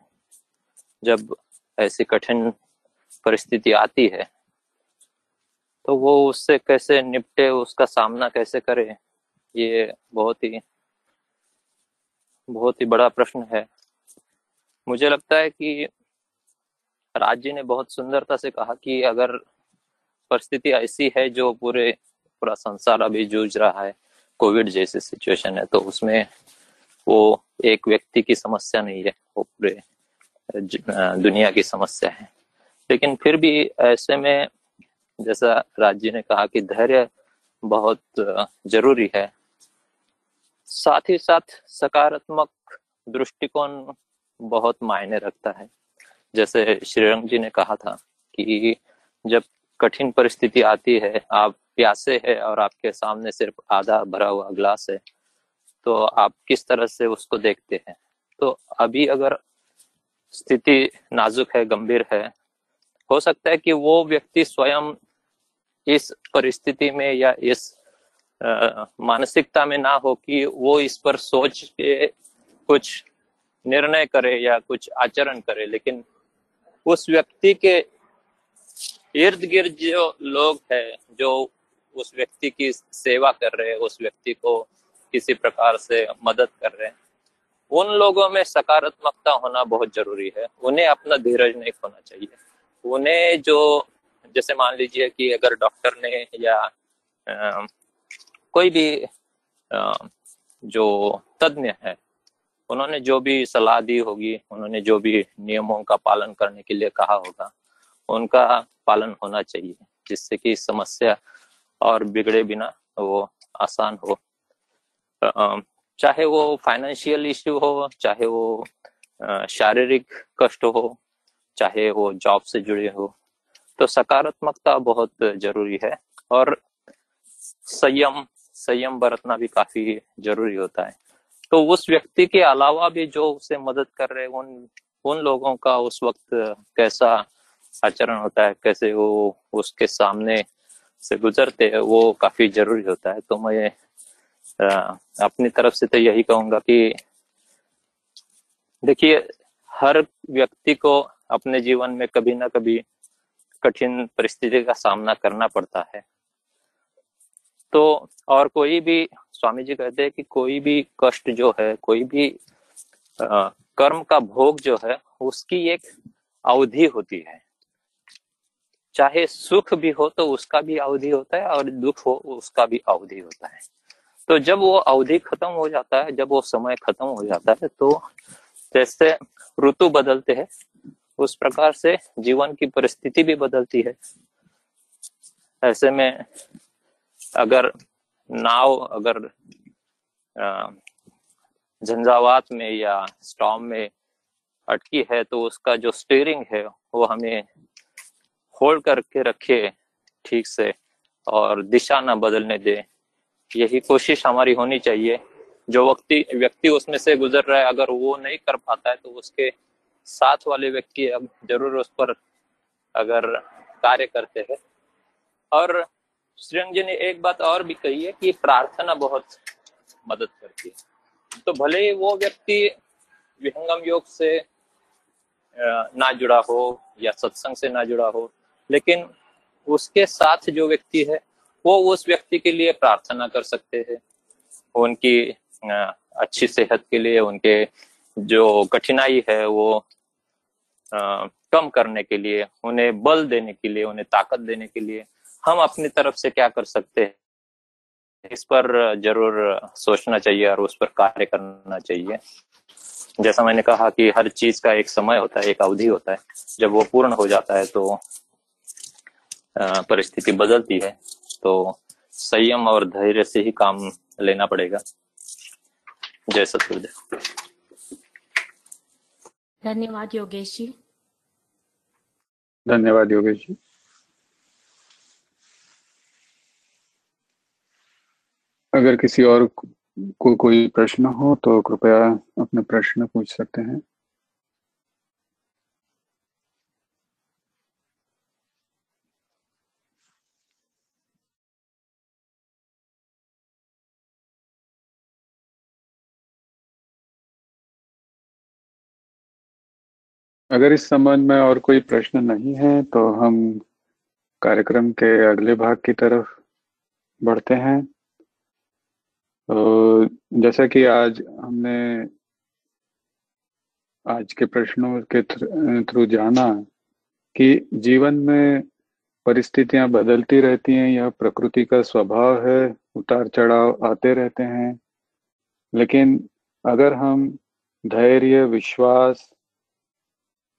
जब ऐसी कठिन परिस्थिति आती है तो वो उससे कैसे निपटे, उसका सामना कैसे करे, ये बहुत ही बहुत ही बड़ा प्रश्न है। मुझे लगता है कि राज जी ने बहुत सुंदरता से कहा कि अगर परिस्थिति ऐसी है जो पूरे, पूरा संसार अभी जूझ रहा है, कोविड जैसी सिचुएशन है तो उसमें वो एक व्यक्ति की समस्या नहीं है, वो पूरे दुनिया की समस्या है। लेकिन फिर भी ऐसे में जैसा राज ने कहा कि धैर्य बहुत ज़रूरी है। साथ ही साथ सकारात्मक दृष्टिकोण बहुत मायने रखता है। जैसे श्रीरंग जी ने कहा था कि जब कठिन परिस्थिति आती है, आप प्यासे है और आपके सामने सिर्फ़ आधा भरा हुआ ग्लास है तो आप किस तरह से उसको देखते हैं? तो अभी अगर स्थिति नाजुक है, गंभीर है। हो सकता है कि वो व्यक्ति स्वयं इस परिस्थिति में या इस मानसिकता में ना हो कि वो इस पर सोच के कुछ निर्णय करे या कुछ आचरण करे, लेकिन उस व्यक्ति के इर्द गिर्द जो लोग हैं, जो उस व्यक्ति की सेवा कर रहे हैं, उस व्यक्ति को किसी प्रकार से मदद कर रहे हैं उन लोगों में सकारात्मकता होना बहुत ज़रूरी है। उन्हें अपना धीरज नहीं खोना चाहिए। उन्हें जो जैसे मान लीजिए कि अगर डॉक्टर ने या आ, कोई भी आ, जो तज्ञ है उन्होंने जो भी सलाह दी होगी उन्होंने जो भी नियमों का पालन करने के लिए कहा होगा उनका पालन होना चाहिए जिससे कि समस्या और बिगड़े बिना वो आसान हो। चाहे वो फाइनेंशियल इश्यू हो, चाहे वो शारीरिक कष्ट हो, चाहे वो जॉब से जुड़े हो तो सकारात्मकता बहुत ज़रूरी है और संयम संयम बरतना भी काफ़ी ज़रूरी होता है। तो उस व्यक्ति के अलावा भी जो उसे मदद कर रहे उन उन लोगों का उस वक्त कैसा आचरण होता है, कैसे वो उसके सामने से गुजरते हैं, वो काफ़ी ज़रूरी होता है। तो मैं अपनी तरफ़ से तो यही कहूँगा कि देखिए हर व्यक्ति को अपने जीवन में कभी ना कभी कठिन परिस्थिति का सामना करना पड़ता है। तो और कोई भी स्वामी जी कहते हैं कि कोई भी कष्ट जो है कोई भी आ, कर्म का भोग जो है उसकी एक अवधि होती है। चाहे सुख भी हो तो उसका भी अवधि होता है और दुख हो उसका भी अवधि होता है। तो जब वो अवधि खत्म हो जाता है, जब वो समय खत्म हो जाता है तो जैसे ऋतु बदलते हैं, उस प्रकार से जीवन की परिस्थिति भी बदलती है। ऐसे में अगर नाव अगर झंझावात में या स्टॉम में अटकी है तो उसका जो स्टीयरिंग है, वो हमें होल्ड करके रखे, ठीक से, और दिशा ना बदलने दे। यही कोशिश हमारी होनी चाहिए। जो व्यक्ति व्यक्ति उसमें से गुजर रहा है, अगर वो नहीं कर पाता है तो उसके साथ वाले व्यक्ति अब ज़रूर उस पर अगर कार्य करते हैं। और श्रीरंग जी ने एक बात और भी कही है कि प्रार्थना बहुत मदद करती है। तो भले ही वो व्यक्ति विहंगम योग से ना जुड़ा हो या सत्संग से ना जुड़ा हो, लेकिन उसके साथ जो व्यक्ति है वो उस व्यक्ति के लिए प्रार्थना कर सकते हैं, उनकी अच्छी सेहत के लिए, उनके जो कठिनाई है वो कम करने के लिए, उन्हें बल देने के लिए, उन्हें ताकत देने के लिए हम अपनी तरफ़ से क्या कर सकते हैं? इस पर ज़रूर सोचना चाहिए और उस पर कार्य करना चाहिए। जैसा मैंने कहा कि हर चीज़ का एक समय होता है, एक अवधि होता है। जब वो पूर्ण हो जाता है तो परिस्थिति बदलती है। तो संयम और धैर्य से ही काम लेना पड़ेगा। जय सतगुरुदेव। धन्यवाद योगेश जी। धन्यवाद योगेश जी। अगर किसी और को कोई प्रश्न हो तो कृपया अपने प्रश्न पूछ सकते हैं। अगर इस संबंध में और कोई प्रश्न नहीं है तो हम कार्यक्रम के अगले भाग की तरफ़ बढ़ते हैं। तो जैसा कि आज हमने आज के प्रश्नों के थ्रू जाना कि जीवन में परिस्थितियाँ बदलती रहती हैं, यह प्रकृति का स्वभाव है, उतार चढ़ाव आते रहते हैं। लेकिन अगर हम धैर्य, विश्वास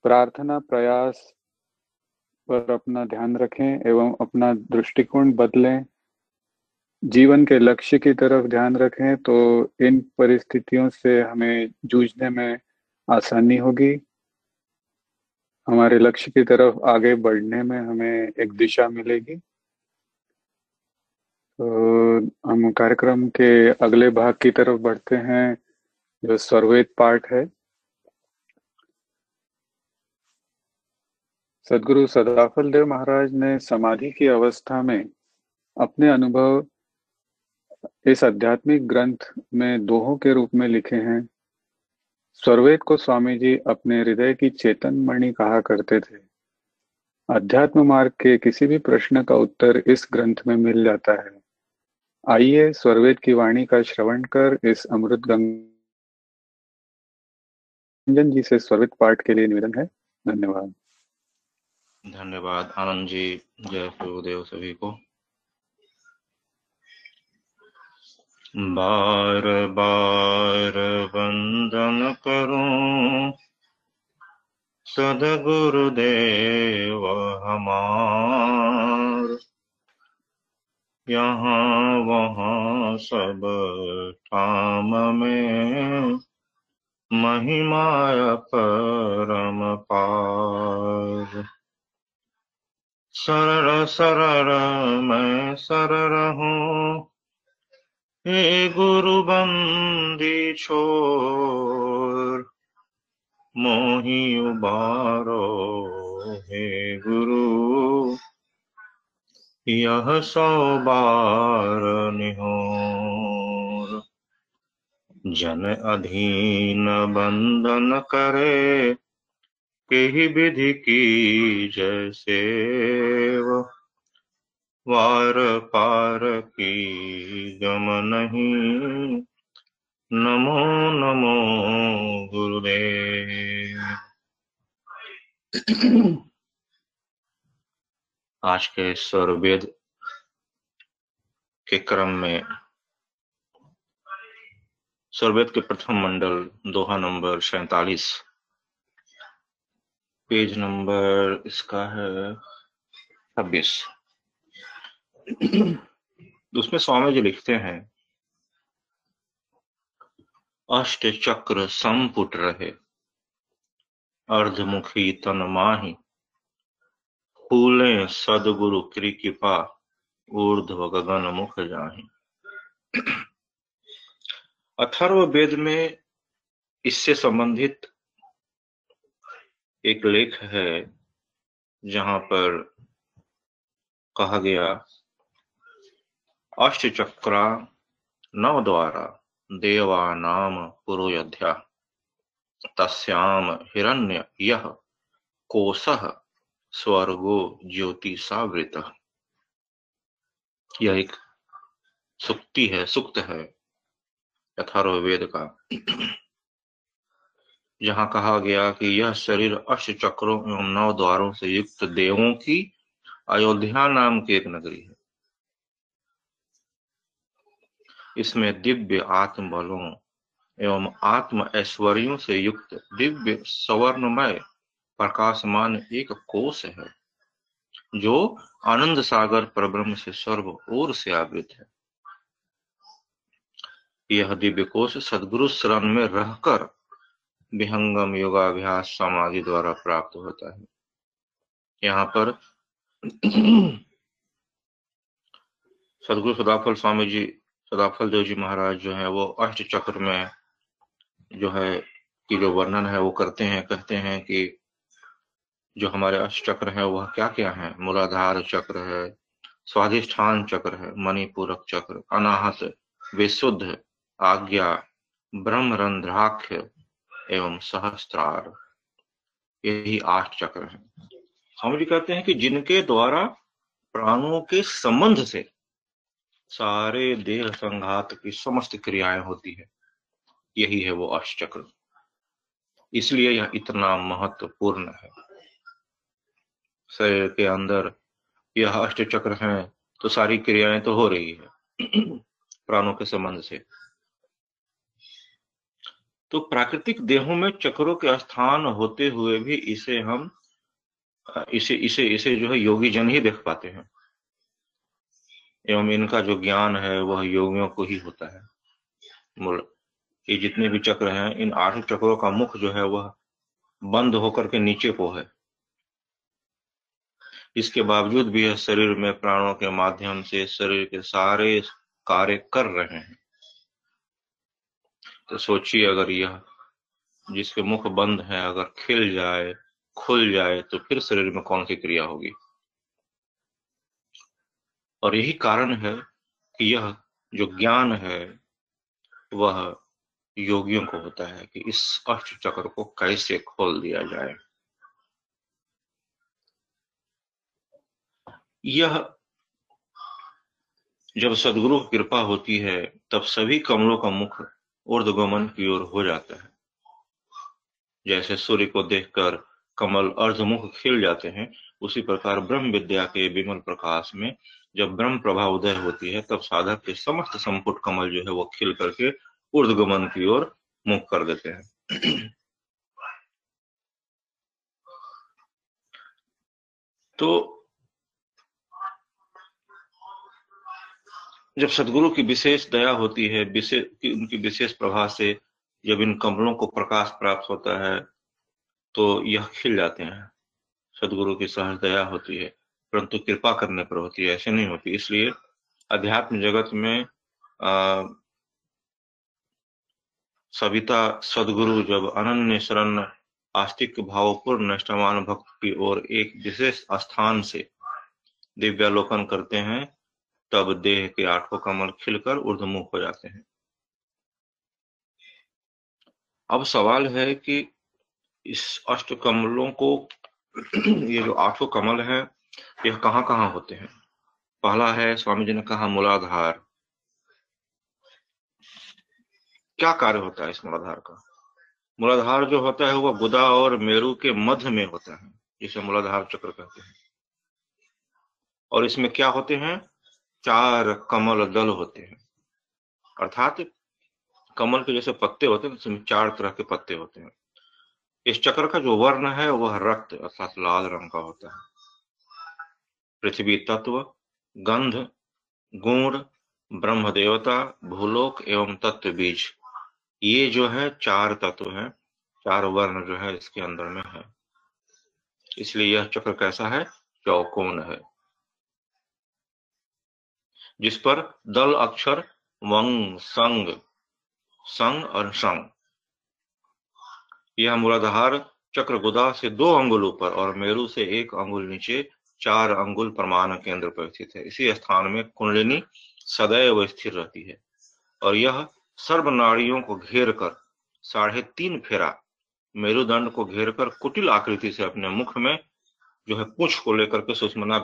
प्रार्थना, प्रयास पर अपना ध्यान रखें एवं अपना दृष्टिकोण बदलें। जीवन के लक्ष्य की तरफ़ ध्यान रखें तो इन परिस्थितियों से हमें जूझने में आसानी होगी। हमारे लक्ष्य की तरफ़ आगे बढ़ने में हमें एक दिशा मिलेगी। तो हम कार्यक्रम के अगले भाग की तरफ़ बढ़ते हैं, जो सर्वेद पार्ट है। सदगुरु सदाफल देव महाराज ने समाधि की अवस्था में अपने अनुभव इस आध्यात्मिक ग्रंथ में दोहों के रूप में लिखे हैं। स्वर्वेद को स्वामी जी अपने हृदय की चेतन मणि कहा करते थे। अध्यात्म मार्ग के किसी भी प्रश्न का उत्तर इस ग्रंथ में मिल जाता है। आइए स्वर्वेद की वाणी का श्रवण कर इस अमृत गंजन जी से स्वर्वित पाठ के लिए निवेदन है। धन्यवाद। धन्यवाद। आनंद जी, जय गुरुदेव सभी को। बार बार वंदन करूँ, सदगुरुदेव हमार। यहाँ वहाँ सब ठाम में महिमा परम पार। सरर सरर मैं सरर हूँ। हे गुरु बंदी छोर, मोही उबारो हे गुरु। यह सौ बार निहोर, जन अधीन बंदन करे। ही विधि की जैसे वार पार की गम नहीं। नमो नमो गुरुदेव। आज के स्वरवेद के क्रम में स्वरवेद के प्रथम मंडल दोहा नंबर सैतालीस। पेज नंबर इसका है छब्बीस। उसमें स्वामी जी लिखते हैं, अष्ट चक्र संपुट रहे, अर्धमुखी तन माही, फूले सदगुरु कृपा, ऊर्ध्व गगन मुख जाही। अथर्व वेद में इससे संबंधित एक लेख है जहाँ पर कहा गया अष्ट चक्रा नव द्वारा देवा नाम पुरोध्या तस्याम हिरण्य यह कोश स्वर्गो ज्योति सावृत यह एक सुक्ति है, सुक्त है यथार्वेद का। जहाँ कहा गया कि यह शरीर अष्ट चक्रों एवं नौ द्वारों से युक्त देवों की अयोध्या नाम की एक नगरी है। इसमें दिव्य आत्म बलों एवं आत्म ऐश्वर्यों से युक्त दिव्य सवर्णमय प्रकाशमान एक कोष है, जो आनंद सागर परब्रह्म से सर्व ओर से आवृत है। यह दिव्य कोष सदगुरु शरण में रहकर विहंगम योगाभ्यास समाधि द्वारा प्राप्त होता है। यहाँ पर सदगुरु सदाफल स्वामी जी सदाफल देव जी महाराज जो है, वो अष्ट चक्र में जो है की जो वर्णन है, वो करते हैं, कहते हैं कि जो हमारे अष्ट चक्र है, वह क्या क्या है? मूलाधार चक्र है, स्वाधिष्ठान चक्र है, मणिपूरक चक्र, अनाहत, विशुद्ध, आज्ञा ब्रह्म रंध्राख्य एवं सहस्त्रार। यही आठ चक्र है। हम जी कहते हैं कि जिनके द्वारा प्राणों के संबंध से सारे देह संघात की समस्त क्रियाएँ होती है, यही है वो अष्टचक्र इसलिए यह इतना महत्वपूर्ण है। शरीर के अंदर यह अष्टचक्र है तो सारी क्रियाएँ तो हो रही है, प्राणों के संबंध से। तो प्राकृतिक देहों में चक्रों के स्थान होते हुए भी इसे हम, इसे इसे इसे जो है योगी जन ही देख पाते हैं। एवं इनका जो ज्ञान है, वह योगियों को ही होता है। ये जितने भी चक्र हैं, इन आठ चक्रों का मुख जो है, वह बंद होकर के नीचे को है। इसके बावजूद भी यह शरीर में प्राणों के माध्यम से शरीर के सारे कार्य कर रहे हैं। तो सोचिए अगर यह, जिसके मुख बंद है, अगर खिल जाए, खुल जाए तो फिर शरीर में कौन सी क्रिया होगी? और यही कारण है कि यह जो ज्ञान है, वह योगियों को होता है कि इस अष्ट चक्र को कैसे खोल दिया जाए। यह, जब सदगुरु की कृपा होती है, तब सभी कमलों का मुख ऊर्धगमन की ओर हो जाता है। जैसे सूर्य को देखकर कमल अर्धमुख खिल जाते हैं, उसी प्रकार ब्रह्म विद्या के विमल प्रकाश में जब ब्रह्म प्रभा उदय होती है, तब साधक के समस्त संपुट कमल जो है वो खिल करके ऊर्धगमन की ओर मुख कर देते हैं। तो जब सदगुरु की विशेष दया होती है विशेष उनकी विशेष प्रभा से जब इन कमलों को प्रकाश प्राप्त होता है तो यह खिल जाते हैं। सदगुरु की सहज दया होती है परंतु कृपा करने पर होती है ऐसे नहीं होती। इसलिए अध्यात्म जगत में आ, सविता सदगुरु जब अनन्य शरण आस्तिक भावपूर्ण निष्ठावान भक्त की ओर एक विशेष स्थान से दिव्यालोकन करते हैं तब देह के आठों कमल खिलकर ऊर्धमुख हो जाते हैं। अब सवाल है कि इस अष्ट कमलों को, ये जो आठों कमल है, यह कहाँ कहाँ होते हैं? पहला है स्वामी जी ने कहा मूलाधार। क्या कार्य होता है इस मूलाधार का? मूलाधार जो होता है, वह गुदा और मेरु के मध्य में होता है, जिसे मूलाधार चक्र कहते हैं। और इसमें क्या होते हैं? चार कमल दल होते हैं। अर्थात कमल के जैसे पत्ते होते हैं, उसमें चार तरह के पत्ते होते हैं। इस चक्र का जो वर्ण है, वह रक्त अर्थात लाल रंग का होता है। पृथ्वी तत्व, गंध, गुण ब्रह्म देवता भूलोक एवं तत्व बीज, ये जो है चार तत्व है, चार वर्ण जो है इसके अंदर में है। इसलिए यह चक्र कैसा है? चौकोन है। जिस पर दल अक्षर वंग, संग संग और संग। यह मूलाधार चक्र गुदा से दो अंगुल ऊपर और मेरु से एक अंगुल नीचे, चार अंगुल प्रमाण केंद्र पर स्थित है। इसी स्थान में कुंडलिनी सदैव स्थिर रहती है और यह सर्व नाड़ियों को घेर कर साढ़े तीन फेरा मेरुदंड को घेर कर कुटिल आकृति से अपने मुख में जो है पूछ को लेकर के सुषमना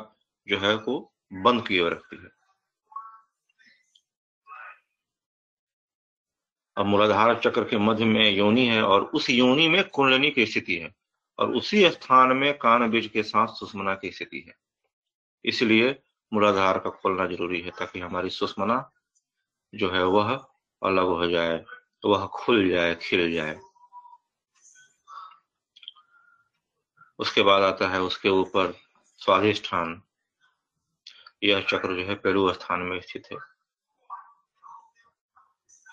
जो है को बंद किए रखती है। अब मूलाधार चक्र के मध्य में योनि है और उस योनि में कुंडलिनी की स्थिति है और उसी स्थान में कान बीज के साथ सुषमना की स्थिति है। इसलिए मूलाधार का खोलना ज़रूरी है ताकि हमारी सुषमना जो है वह अलग हो जाए, वह खुल जाए, खिल जाए। उसके बाद आता है उसके ऊपर स्वाधिष्ठान। यह चक्र जो है पेरू स्थान में स्थित है।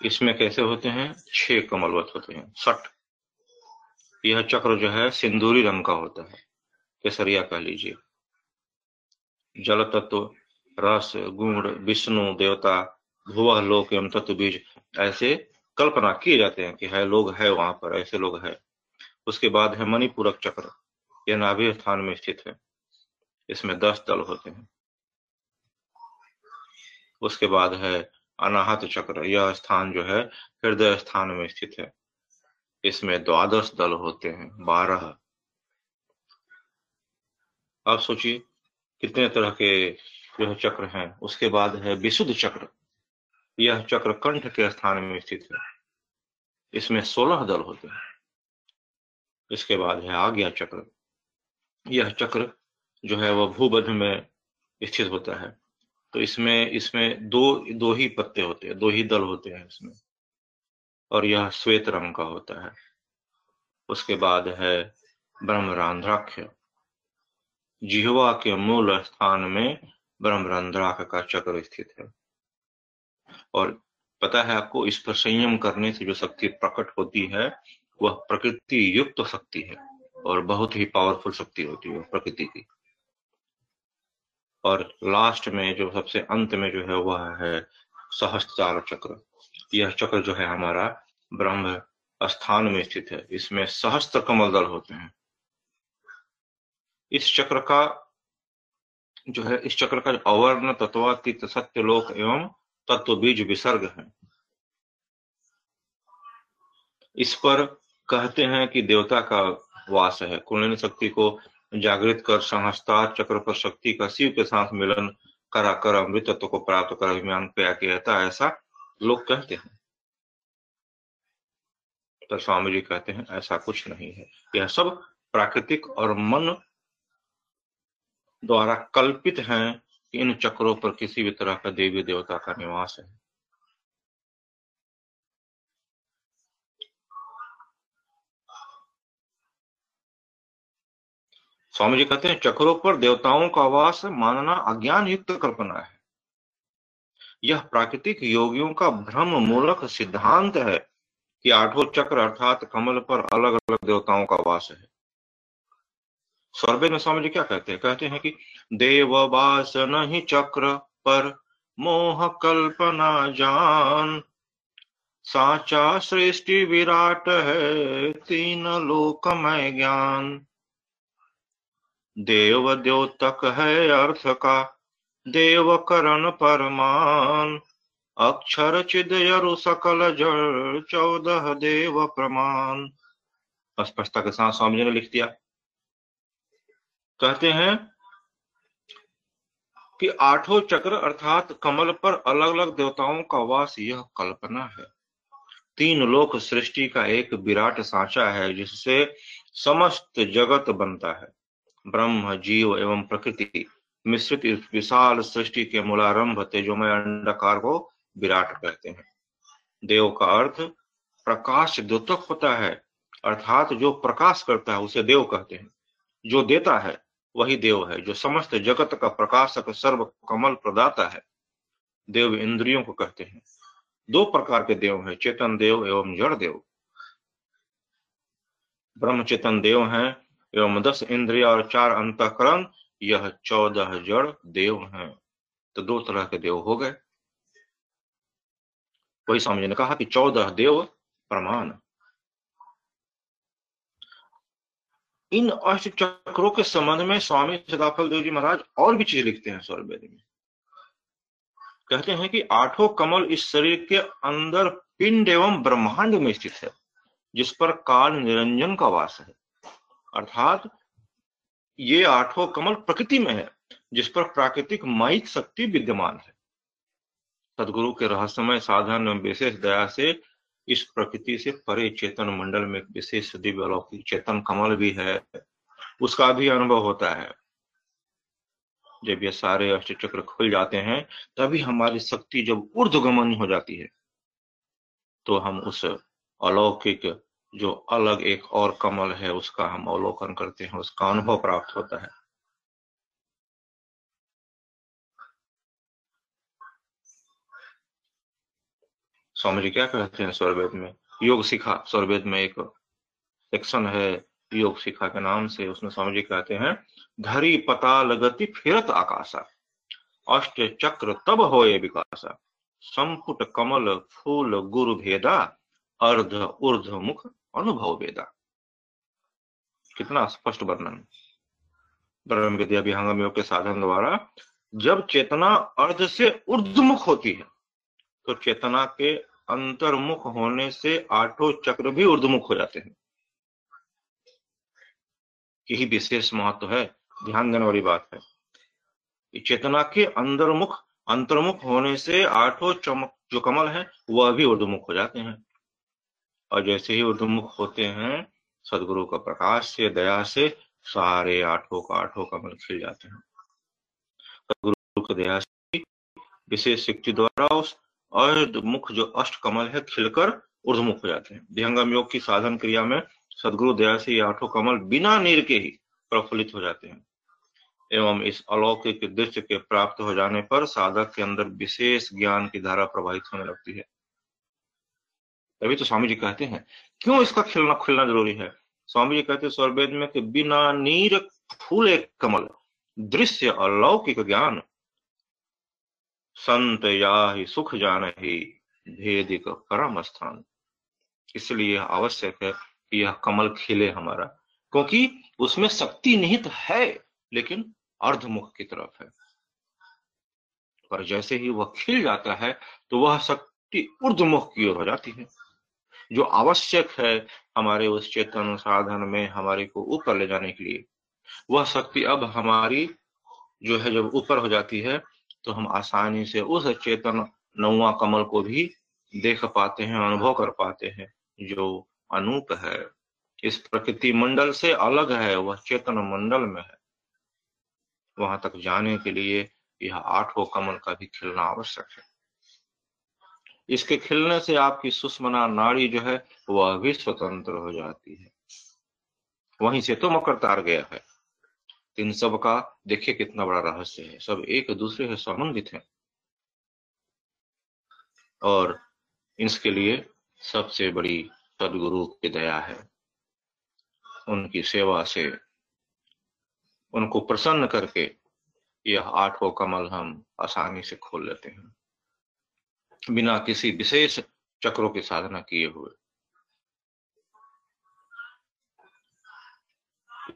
इसमें कैसे होते हैं? छह कमलवत होते हैं, सठ। यह चक्र जो है, सिंदूरी रंग का होता है। केसरिया कह लीजिए। जल तत्व, रस गुण विष्णु, देवता भुव लोक एवं तत्व बीज, ऐसे कल्पना किए जाते हैं कि है लोग है वहाँ पर, ऐसे लोग है। उसके बाद है मणिपूरक चक्र। यह नाभि स्थान में स्थित है। इसमें दस दल होते हैं। उसके बाद है अनाहत चक्र, यह स्थान जो है हृदय स्थान में स्थित है। इसमें द्वादश दल होते हैं, बारह। आप सोचिए, कितने तरह के जो है चक्र हैं। उसके बाद है विशुद्ध चक्र। यह चक्र कंठ के स्थान में स्थित है। इसमें सोलह दल होते हैं। इसके बाद है आज्ञा चक्र। यह चक्र जो है वह भूबध में स्थित होता है। तो इसमें इसमें दो दो ही पत्ते होते हैं, दो ही दल होते हैं इसमें। और यह श्वेत रंग का होता है। उसके बाद है ब्रह्मरांध्राक्ष। जिहवा के मूल स्थान में ब्रह्मरंध्राक्ष का चक्र स्थित है। और पता है आपको, इस पर संयम करने से जो शक्ति प्रकट होती है, वह प्रकृति युक्त शक्ति है। और बहुत ही पावरफुल शक्ति होती है प्रकृति की। और लास्ट में जो सबसे अंत में जो है वह है सहस्त्रार चक्र। यह चक्र जो है हमारा ब्रह्म स्थान में स्थित है। इसमें सहस्त्र कमल दल होते हैं। इस चक्र का जो है, इस चक्र का अवर्ण तत्वातीत सत्य लोक एवं तत्व बीज विसर्ग है। इस पर कहते हैं कि देवता का वास है। कुंडलिनी शक्ति को जागृत कर, संहस्तार चक्र पर शक्ति का शिव के साथ मिलन करा कर अमृत तत्व को प्राप्त कर अभिमान किया कहता है, ऐसा लोग कहते हैं। तो स्वामी जी कहते हैं, ऐसा कुछ नहीं है। यह सब प्राकृतिक और मन द्वारा कल्पित हैं कि इन चक्रों पर किसी भी तरह का देवी देवता का निवास है। स्वामी जी कहते हैं, चक्रों पर देवताओं का वास मानना अज्ञान युक्त कल्पना है। यह प्राकृतिक योगियों का भ्रम मूलक सिद्धांत है कि आठों चक्र अर्थात कमल पर अलग अलग देवताओं का वास है। स्वर्वेद में स्वामी जी क्या कहते हैं? कहते हैं कि देव वास नहीं चक्र पर, मोह कल्पना जान। साचा सृष्टि विराट है, तीन लोकमय ज्ञान। देव द्योतक है अर्थ का देव करण परमान। अक्षर चिदयरु सकल जड़ चौदह देव प्रमाण स्पष्टता के साथ स्वामी जी ने लिख दिया। कहते हैं कि आठों चक्र अर्थात कमल पर अलग अलग देवताओं का वास यह कल्पना है। तीन लोक सृष्टि का एक विराट सांचा है, जिससे समस्त जगत बनता है। ब्रह्म, जीव एवं प्रकृति, मिश्रित इस विशाल सृष्टि के मूलारंभ तेजोमय अंडकार को विराट कहते हैं। देव का अर्थ, प्रकाश द्योतक होता है, अर्थात जो प्रकाश करता है, उसे देव कहते हैं। जो देता है, वही देव है, जो समस्त जगत का प्रकाशक, सर्व कमल प्रदाता है। देव इंद्रियों को कहते हैं। दो प्रकार के देव हैं, चेतन देव एवं जड़ देव। ब्रह्म चेतन देव हैं एवं दस इंद्रिया और चार अंतकरण, यह चौदह जड़ देव हैं। तो दो तरह के देव हो गए। वही स्वामी ने कहा कि चौदह देव प्रमाण। इन अष्ट चक्रों के संबंध में स्वामी सदाफल देव जी महाराज और भी चीज़ लिखते हैं स्वर्वेद में। कहते हैं कि आठों कमल इस शरीर के अंदर पिंड एवं ब्रह्मांड में स्थित है, जिस पर काल निरंजन का वास है। अर्थात ये आठों कमल प्रकृति में है, जिस पर प्राकृतिक माइक शक्ति विद्यमान है। सदगुरु के रहस्यमय साधन विशेष दया से इस प्रकृति से परे चेतन मंडल में विशेष दिव्य अलौकिक चेतन कमल भी है, उसका भी अनुभव होता है। जब ये सारे अष्ट चक्र खुल जाते हैं, तभी हमारी शक्ति जब ऊर्धगमन हो जाती है तो हम उस अलौकिक जो अलग एक और कमल है, उसका हम अवलोकन करते हैं, उसका अनुभव प्राप्त होता है। स्वामी जी क्या कहते हैं स्वरवेद में? योग सिखा स्वरवेद में एक सेक्शन है, योग सिखा के नाम से, उसमें स्वामी जी कहते हैं, धरी पताल गति फिरत आकाशा, अष्ट चक्र तब हो विकासा, संपुट कमल फूल गुरु भेदा, अर्ध ऊर्ध मुख अनुभव वेदा कितना स्पष्ट वर्णन। ब्रह्म विद्या विहंगम योग के साधन द्वारा जब चेतना अर्ध से ऊर्धमुख होती है तो चेतना के अंतर्मुख होने से आठों चक्र भी ऊर्धमुख हो जाते हैं। यही विशेष महत्व है, ध्यान देने वाली बात है। चेतना के अंदरमुख अंतर्मुख होने से आठों चमक जो कमल है, वह भी ऊर्धमुख हो जाते हैं। और जैसे ही उर्दमुख होते हैं, सदगुरु का प्रकाश से, दया से सारे आठों का आठों कमल खिल जाते हैं। सदगुरु की दया से विशेष शक्ति द्वारा उस अर्धमुख जो अष्ट कमल है, खिलकर ऊर्धमुख हो जाते हैं। विहंगम योग की साधन क्रिया में सदगुरु दया से ये आठों कमल बिना नीर के ही प्रफुल्लित हो जाते हैं। एवं इस अलौकिक दृश्य के प्राप्त हो जाने पर साधक के अंदर विशेष ज्ञान की धारा प्रवाहित होने लगती है। तभी तो स्वामी जी कहते हैं, क्यों इसका खिलना खिलना ज़रूरी है? स्वामी जी कहते हैं स्वर्वेद में कि बिना नीर फूल कमल, दृश्य अलौकिक ज्ञान, संत या ही सुख जान ही भेदिक परम स्थान। इसलिए आवश्यक है कि यह कमल खिले हमारा, क्योंकि उसमें शक्ति निहित है, लेकिन अर्धमुख की तरफ़ है। पर जैसे ही वह खिल जाता है तो वह शक्ति ऊर्धमुख की ओर हो जाती है। जो आवश्यक है हमारे उस चेतन साधन में हमारे को ऊपर ले जाने के लिए। वह शक्ति अब हमारी जो है जब ऊपर हो जाती है तो हम आसानी से उस चेतन नौवा कमल को भी देख पाते हैं, अनुभव कर पाते हैं, जो अनूप है। इस प्रकृति मंडल से अलग है, वह चेतन मंडल में है। वहाँ तक जाने के लिए यह आठों कमल का भी खिलना आवश्यक है। इसके खिलने से आपकी सुषमना नाड़ी जो है, वह भी स्वतंत्र हो जाती है। वहीं से तो मकर तार गया है। इन सब का देखिए कितना बड़ा रहस्य है। सब एक दूसरे से संबंधित है। और इसके लिए सबसे बड़ी सदगुरु की दया है। उनकी सेवा से उनको प्रसन्न करके यह आठों कमल हम आसानी से खोल लेते हैं। बिना किसी विशेष चक्रों की साधना किए हुए।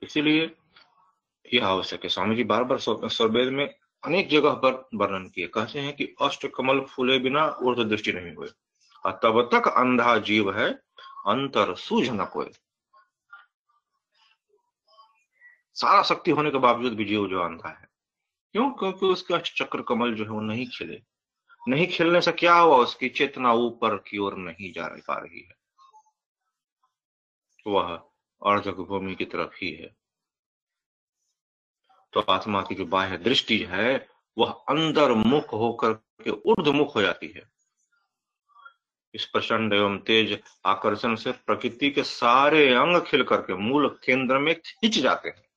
इसीलिए यह आवश्यक है। स्वामी जी बार बार स्वरवेद में अनेक जगह पर वर्णन किए। कहते हैं कि अष्ट कमल फूले बिना ऊर्ध दृष्टि नहीं हुए। और तब तक अंधा जीव है, अंतर सूझ न कोई सारा शक्ति होने के बावजूद भी जीव जो अंधा है। क्यों? क्योंकि उसके अष्ट चक्र कमल जो है वो नहीं खिले। नहीं खिलने से क्या हुआ? उसकी चेतना ऊपर की ओर नहीं जा पा रही है। वह अर्धक भूमि की तरफ़ ही है। तो आत्मा की जो बाह्य दृष्टि है, वह अंदर मुख होकर के ऊर्ध मुख हो जाती है। इस प्रचंड एवं तेज आकर्षण से प्रकृति के सारे अंग खिल करके मूल केंद्र में खिंच जाते हैं।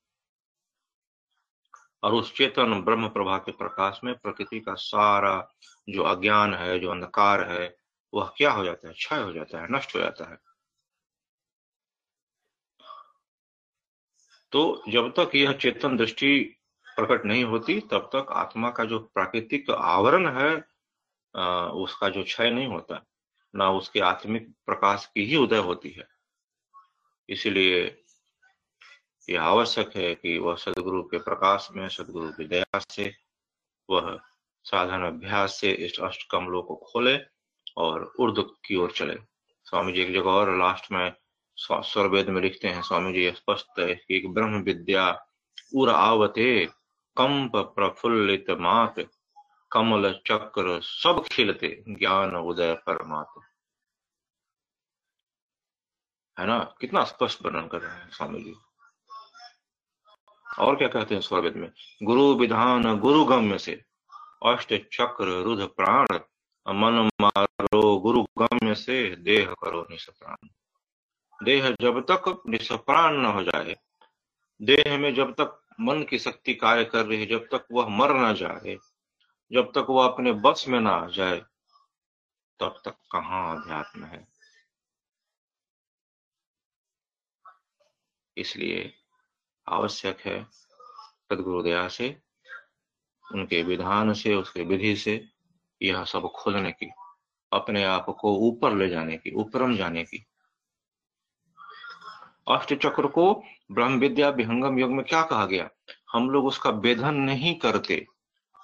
और उस चेतन ब्रह्म प्रभा के प्रकाश में प्रकृति का सारा जो अज्ञान है, जो अंधकार है, वह क्या हो जाता है? क्षय हो जाता है, नष्ट हो जाता है। तो जब तक यह चेतन दृष्टि प्रकट नहीं होती, तब तक आत्मा का जो प्राकृतिक आवरण है उसका जो क्षय नहीं होता। ना उसके आत्मिक प्रकाश की ही उदय होती है। इसीलिए यह आवश्यक है कि वह सदगुरु के प्रकाश में, सदगुरु की दया से, वह साधन अभ्यास से इस अष्ट कमलों को खोले और उर्द की ओर चले। स्वामी जी एक जगह और लास्ट में स्वरवेद में लिखते हैं, स्वामी जी स्पष्ट है कि ब्रह्म विद्या उर आवते, कंप प्रफुल्लित मात, कमल चक्र सब खिलते, ज्ञान उदय परमात्मा। है ना? कितना स्पष्ट वर्णन कर रहे हैं स्वामी जी। और क्या कहते हैं स्वरवेद में? गुरु विधान गुरु गम्य से। अष्ट चक्र रुध प्राण मन मारो गुरु गम्य से देह करो निष्प्राण देह जब तक निष्प्राण न हो जाए, देह में जब तक मन की शक्ति कार्य कर रही है, जब तक वह मर ना जाए, जब तक वह अपने बस में ना आ जाए, तब तक कहाँ अध्यात्म है? इसलिए आवश्यक है। सदगुरुदया से, उनके विधान से, उसके विधि से यह सब खोलने की, अपने आप को ऊपर ले जाने की ऊपरम जाने की। अष्ट चक्र को ब्रह्म विद्या विहंगम योग में क्या कहा गया? हम लोग उसका वेधन नहीं करते।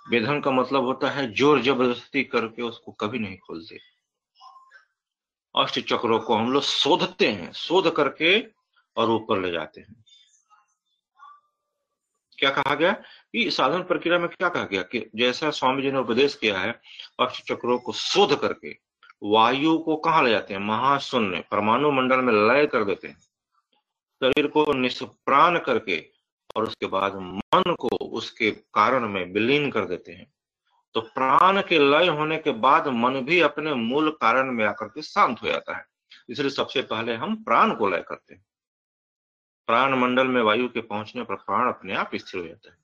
वेधन का मतलब होता है ज़ोर ज़बरदस्ती करके उसको कभी नहीं खोलते। अष्ट चक्रों को हम लोग शोधते हैं, शोध करके और ऊपर ले जाते हैं। क्या कहा गया? कि साधन प्रक्रिया में क्या कहा गया? कि जैसा स्वामी जी ने उपदेश किया है, अष्ट चक्रों को शोध करके वायु को कहा ले जाते हैं? महाशून्य, परमाणु मंडल में लय कर देते हैं। शरीर को निष्प्राण करके और उसके बाद मन को उसके कारण में विलीन कर देते हैं। तो प्राण के लय होने के बाद मन भी अपने मूल कारण में आकर के शांत हो जाता है। इसलिए सबसे पहले हम प्राण को लय करते हैं। प्राण मंडल में वायु के पहुँचने पर प्राण अपने आप स्थिर हो जाता है।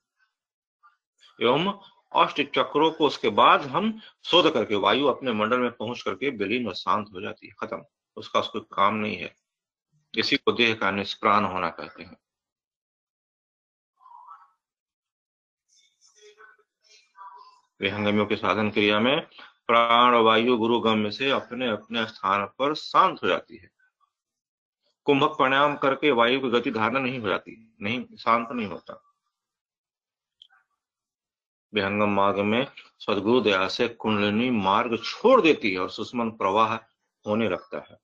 एवं अष्ट चक्रों को उसके बाद हम शोध करके, वायु अपने मंडल में पहुँच करके विलीन और शांत हो जाती है, खत्म। उसका उसको काम नहीं है। इसी को देह का निष्प्राण होना कहते हैं। विहंगमियों के साधन क्रिया में प्राण वायु गुरु गम्य से अपने अपने स्थान पर शांत हो जाती है। कुंभक प्राणायाम करके वायु की गति धारणा नहीं हो जाती, नहीं, शांत नहीं होता। विहंगम मार्ग में सदगुरु दया से कुंडलिनी मार्ग छोड़ देती है और सुषमन प्रवाह होने लगता है।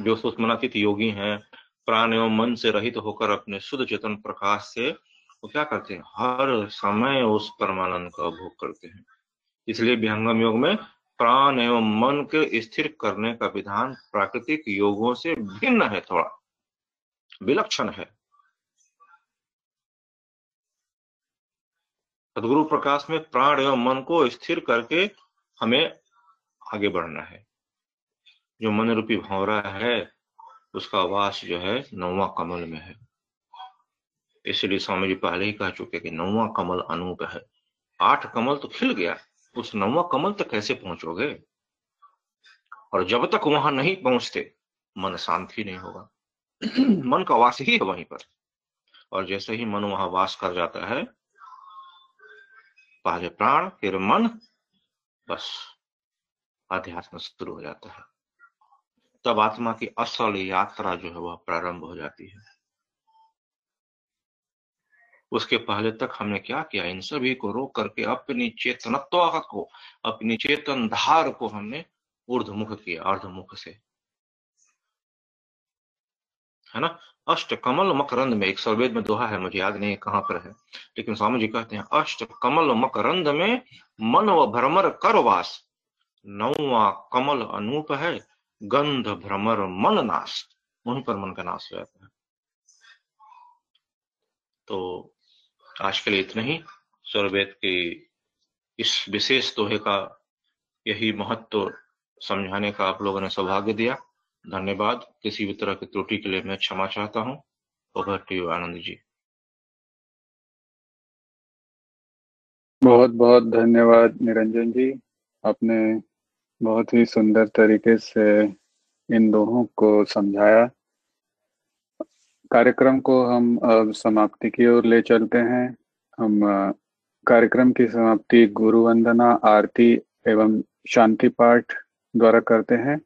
जो सुषमनातीत योगी हैं, प्राण एवं मन से रहित होकर अपने शुद्ध चेतन प्रकाश से वो क्या करते हैं? हर समय उस परमानंद का भोग करते हैं। इसलिए विहंगम योग में प्राण एवं मन के स्थिर करने का विधान प्राकृतिक योगों से भिन्न है थोड़ा। विलक्षण है। सदगुरु प्रकाश में प्राण एवं मन को स्थिर करके हमें आगे बढ़ना है। जो मन रूपी भौरा है, उसका वास जो है नौवा कमल में है। इसलिए स्वामी जी पहले ही कह चुके कि नौवा कमल अनूप है। आठ कमल तो खिल गया। उस नवा कमल तक कैसे पहुंचोगे? और जब तक वहाँ नहीं पहुँचते, मन शांत नहीं होगा। मन का वास ही है वहीं पर। और जैसे ही मन वहाँ वास कर जाता है पहले प्राण, फिर मन, बस अध्यात्म शुरू हो जाता है। तब आत्मा की असल यात्रा जो है वह प्रारंभ हो जाती है। उसके पहले तक हमने क्या किया? इन सभी को रोक करके अपनी चेतनत्व को, अपनी चेतन धार को हमने ऊर्धमुख किया, अर्धमुख से। है ना? अष्ट कमल मकरंद में, एक सौवेद में दोहा है, मुझे याद नहीं कहाँ पर है, लेकिन स्वामी जी कहते हैं, अष्ट कमल मकरंद में मन व भ्रमर कर वास। नौवा कमल अनूप है, गंध भ्रमर मन नाश वहीं पर मन का नाश हो जाता है। तो आज के लिए इतना ही। सौरवेद की इस विशेष दोहे का यही महत्व समझाने का आप लोगों ने सौभाग्य दिया। धन्यवाद। किसी भी तरह की त्रुटि के लिए मैं क्षमा चाहता हूँ। Over to you, Anand ji. बहुत बहुत धन्यवाद निरंजन जी। आपने बहुत ही सुंदर तरीके से इन दोहों को समझाया। कार्यक्रम को हम अब समाप्ति की ओर ले चलते हैं। हम कार्यक्रम की समाप्ति गुरु वंदना, आरती एवं शांति पाठ द्वारा करते हैं।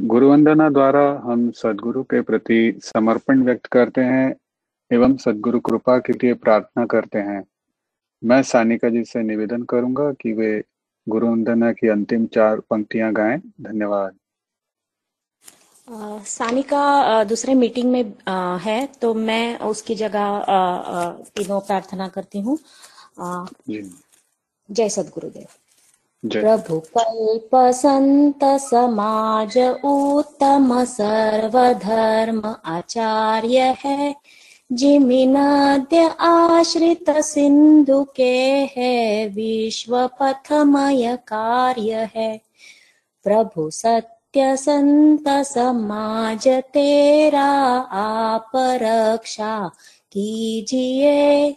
गुरु वंदना द्वारा हम सदगुरु के प्रति समर्पण व्यक्त करते हैं एवं सदगुरु कृपा के लिए प्रार्थना करते हैं। मैं सानिका जी से निवेदन करूँगा कि वे गुरु वंदना की अंतिम चार पंक्तियाँ गाएँ। धन्यवाद। सानिका दूसरे मीटिंग में है तो मैं उसकी जगह तीनों प्रार्थना करती हूँ। जय सदगुरुदेव। प्रभु कल्प संत समाज उत्तम सर्वधर्म आचार्य है जिमिनाद्य आश्रित सिंधु के है विश्व पथमय कार्य है। प्रभु सत्य समाज तेरा आप रक्षा कीजिए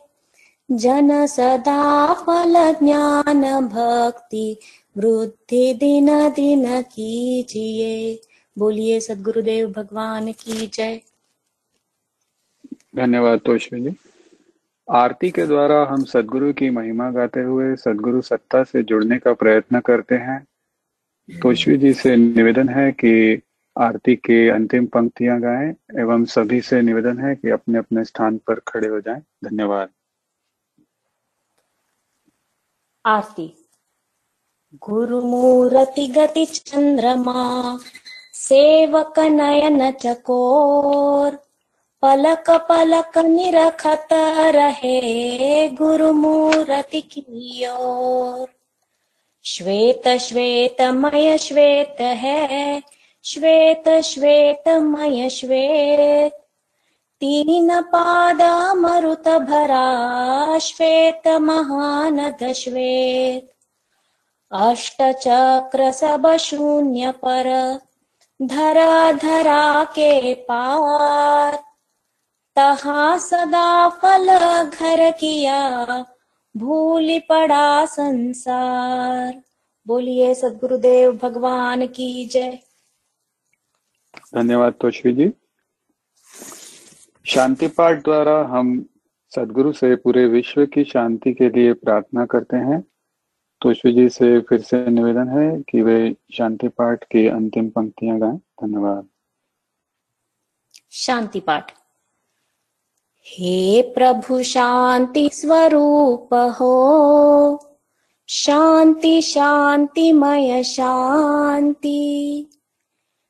जन सदा फल ज्ञान भक्ति वृद्धि दिन दिन कीजिए बोलिए, सदगुरुदेव भगवान की जय। धन्यवाद तोशवी जी। आरती के द्वारा हम सदगुरु की महिमा गाते हुए सदगुरु सत्ता से जुड़ने का प्रयत्न करते हैं। तोशवी जी से निवेदन है कि आरती के अंतिम पंक्तियाँ गाएँ एवं सभी से निवेदन है कि अपने अपने स्थान पर खड़े हो जाएँ। धन्यवाद। आरती। गुरुमूर्ति गति चंद्रमा, सेवक नयन चकोर, पलक पलक निरखत रहे गुरुमूर्ति की ओर। श्वेत श्वेत मय श्वेत है। श्वेत श्वेत। मय श्वेत तीन पाद मरुत भरा श्वेत महानद श्वेत। अष्ट चक्र सब शून्य पर धरा धरा के पार। तहा सदा फल घर किया। भूल पड़ा संसार। बोलिए सदगुरुदेव भगवान की जय। धन्यवाद तोशवी जी। शांति पाठ द्वारा हम सदगुरु से पूरे विश्व की शांति के लिए प्रार्थना करते हैं। तो जी से फिर से निवेदन है कि वे शांति पाठ की अंतिम पंक्तियाँ गाएँ। धन्यवाद। शांति पाठ। हे प्रभु शान्ति स्वरूप शान्ति शान्तिमय शान्ति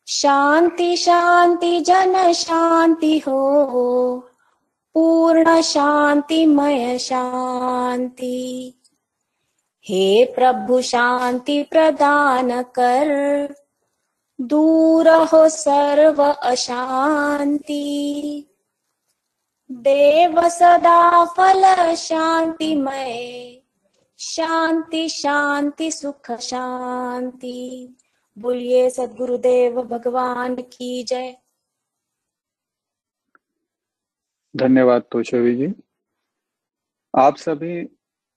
शान्ति शान्ति जन शान्ति हो। पूर्ण शान्तिमय शान्ति हे प्रभु शान्ति प्रदान कर। दूर हो सर्व अशान्ति देव सदा फल शांतिमय। शांति शांति, सुख, शांति। बोलिए सदगुरुदेव, भगवान की जय। धन्यवाद तोशवी जी। आप सभी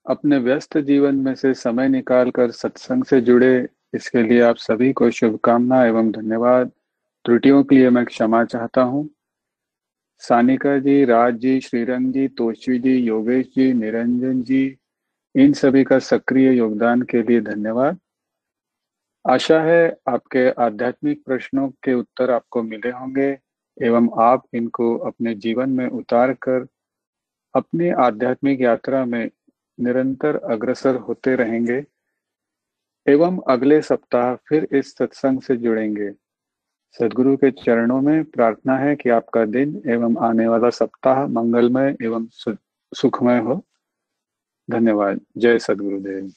अपने व्यस्त जीवन में से समय निकालकर सत्संग से जुड़े, इसके लिए आप सभी को शुभकामना एवं धन्यवाद। त्रुटियों के लिए मैं क्षमा चाहता हूँ। सानिका जी, राज जी, श्रीरंग जी तोशवी जी, योगेश जी, निरंजन जी, इन सभी का सक्रिय योगदान के लिए धन्यवाद। आशा है आपके आध्यात्मिक प्रश्नों के उत्तर आपको मिले होंगे, एवं आप इनको अपने जीवन में उतार कर अपनी आध्यात्मिक यात्रा में निरंतर अग्रसर होते रहेंगे, एवं अगले सप्ताह फिर इस सत्संग से जुड़ेंगे। सदगुरु के चरणों में प्रार्थना है कि आपका दिन एवं आने वाला सप्ताह मंगलमय एवं सुखमय हो। धन्यवाद। जय सदगुरुदेव।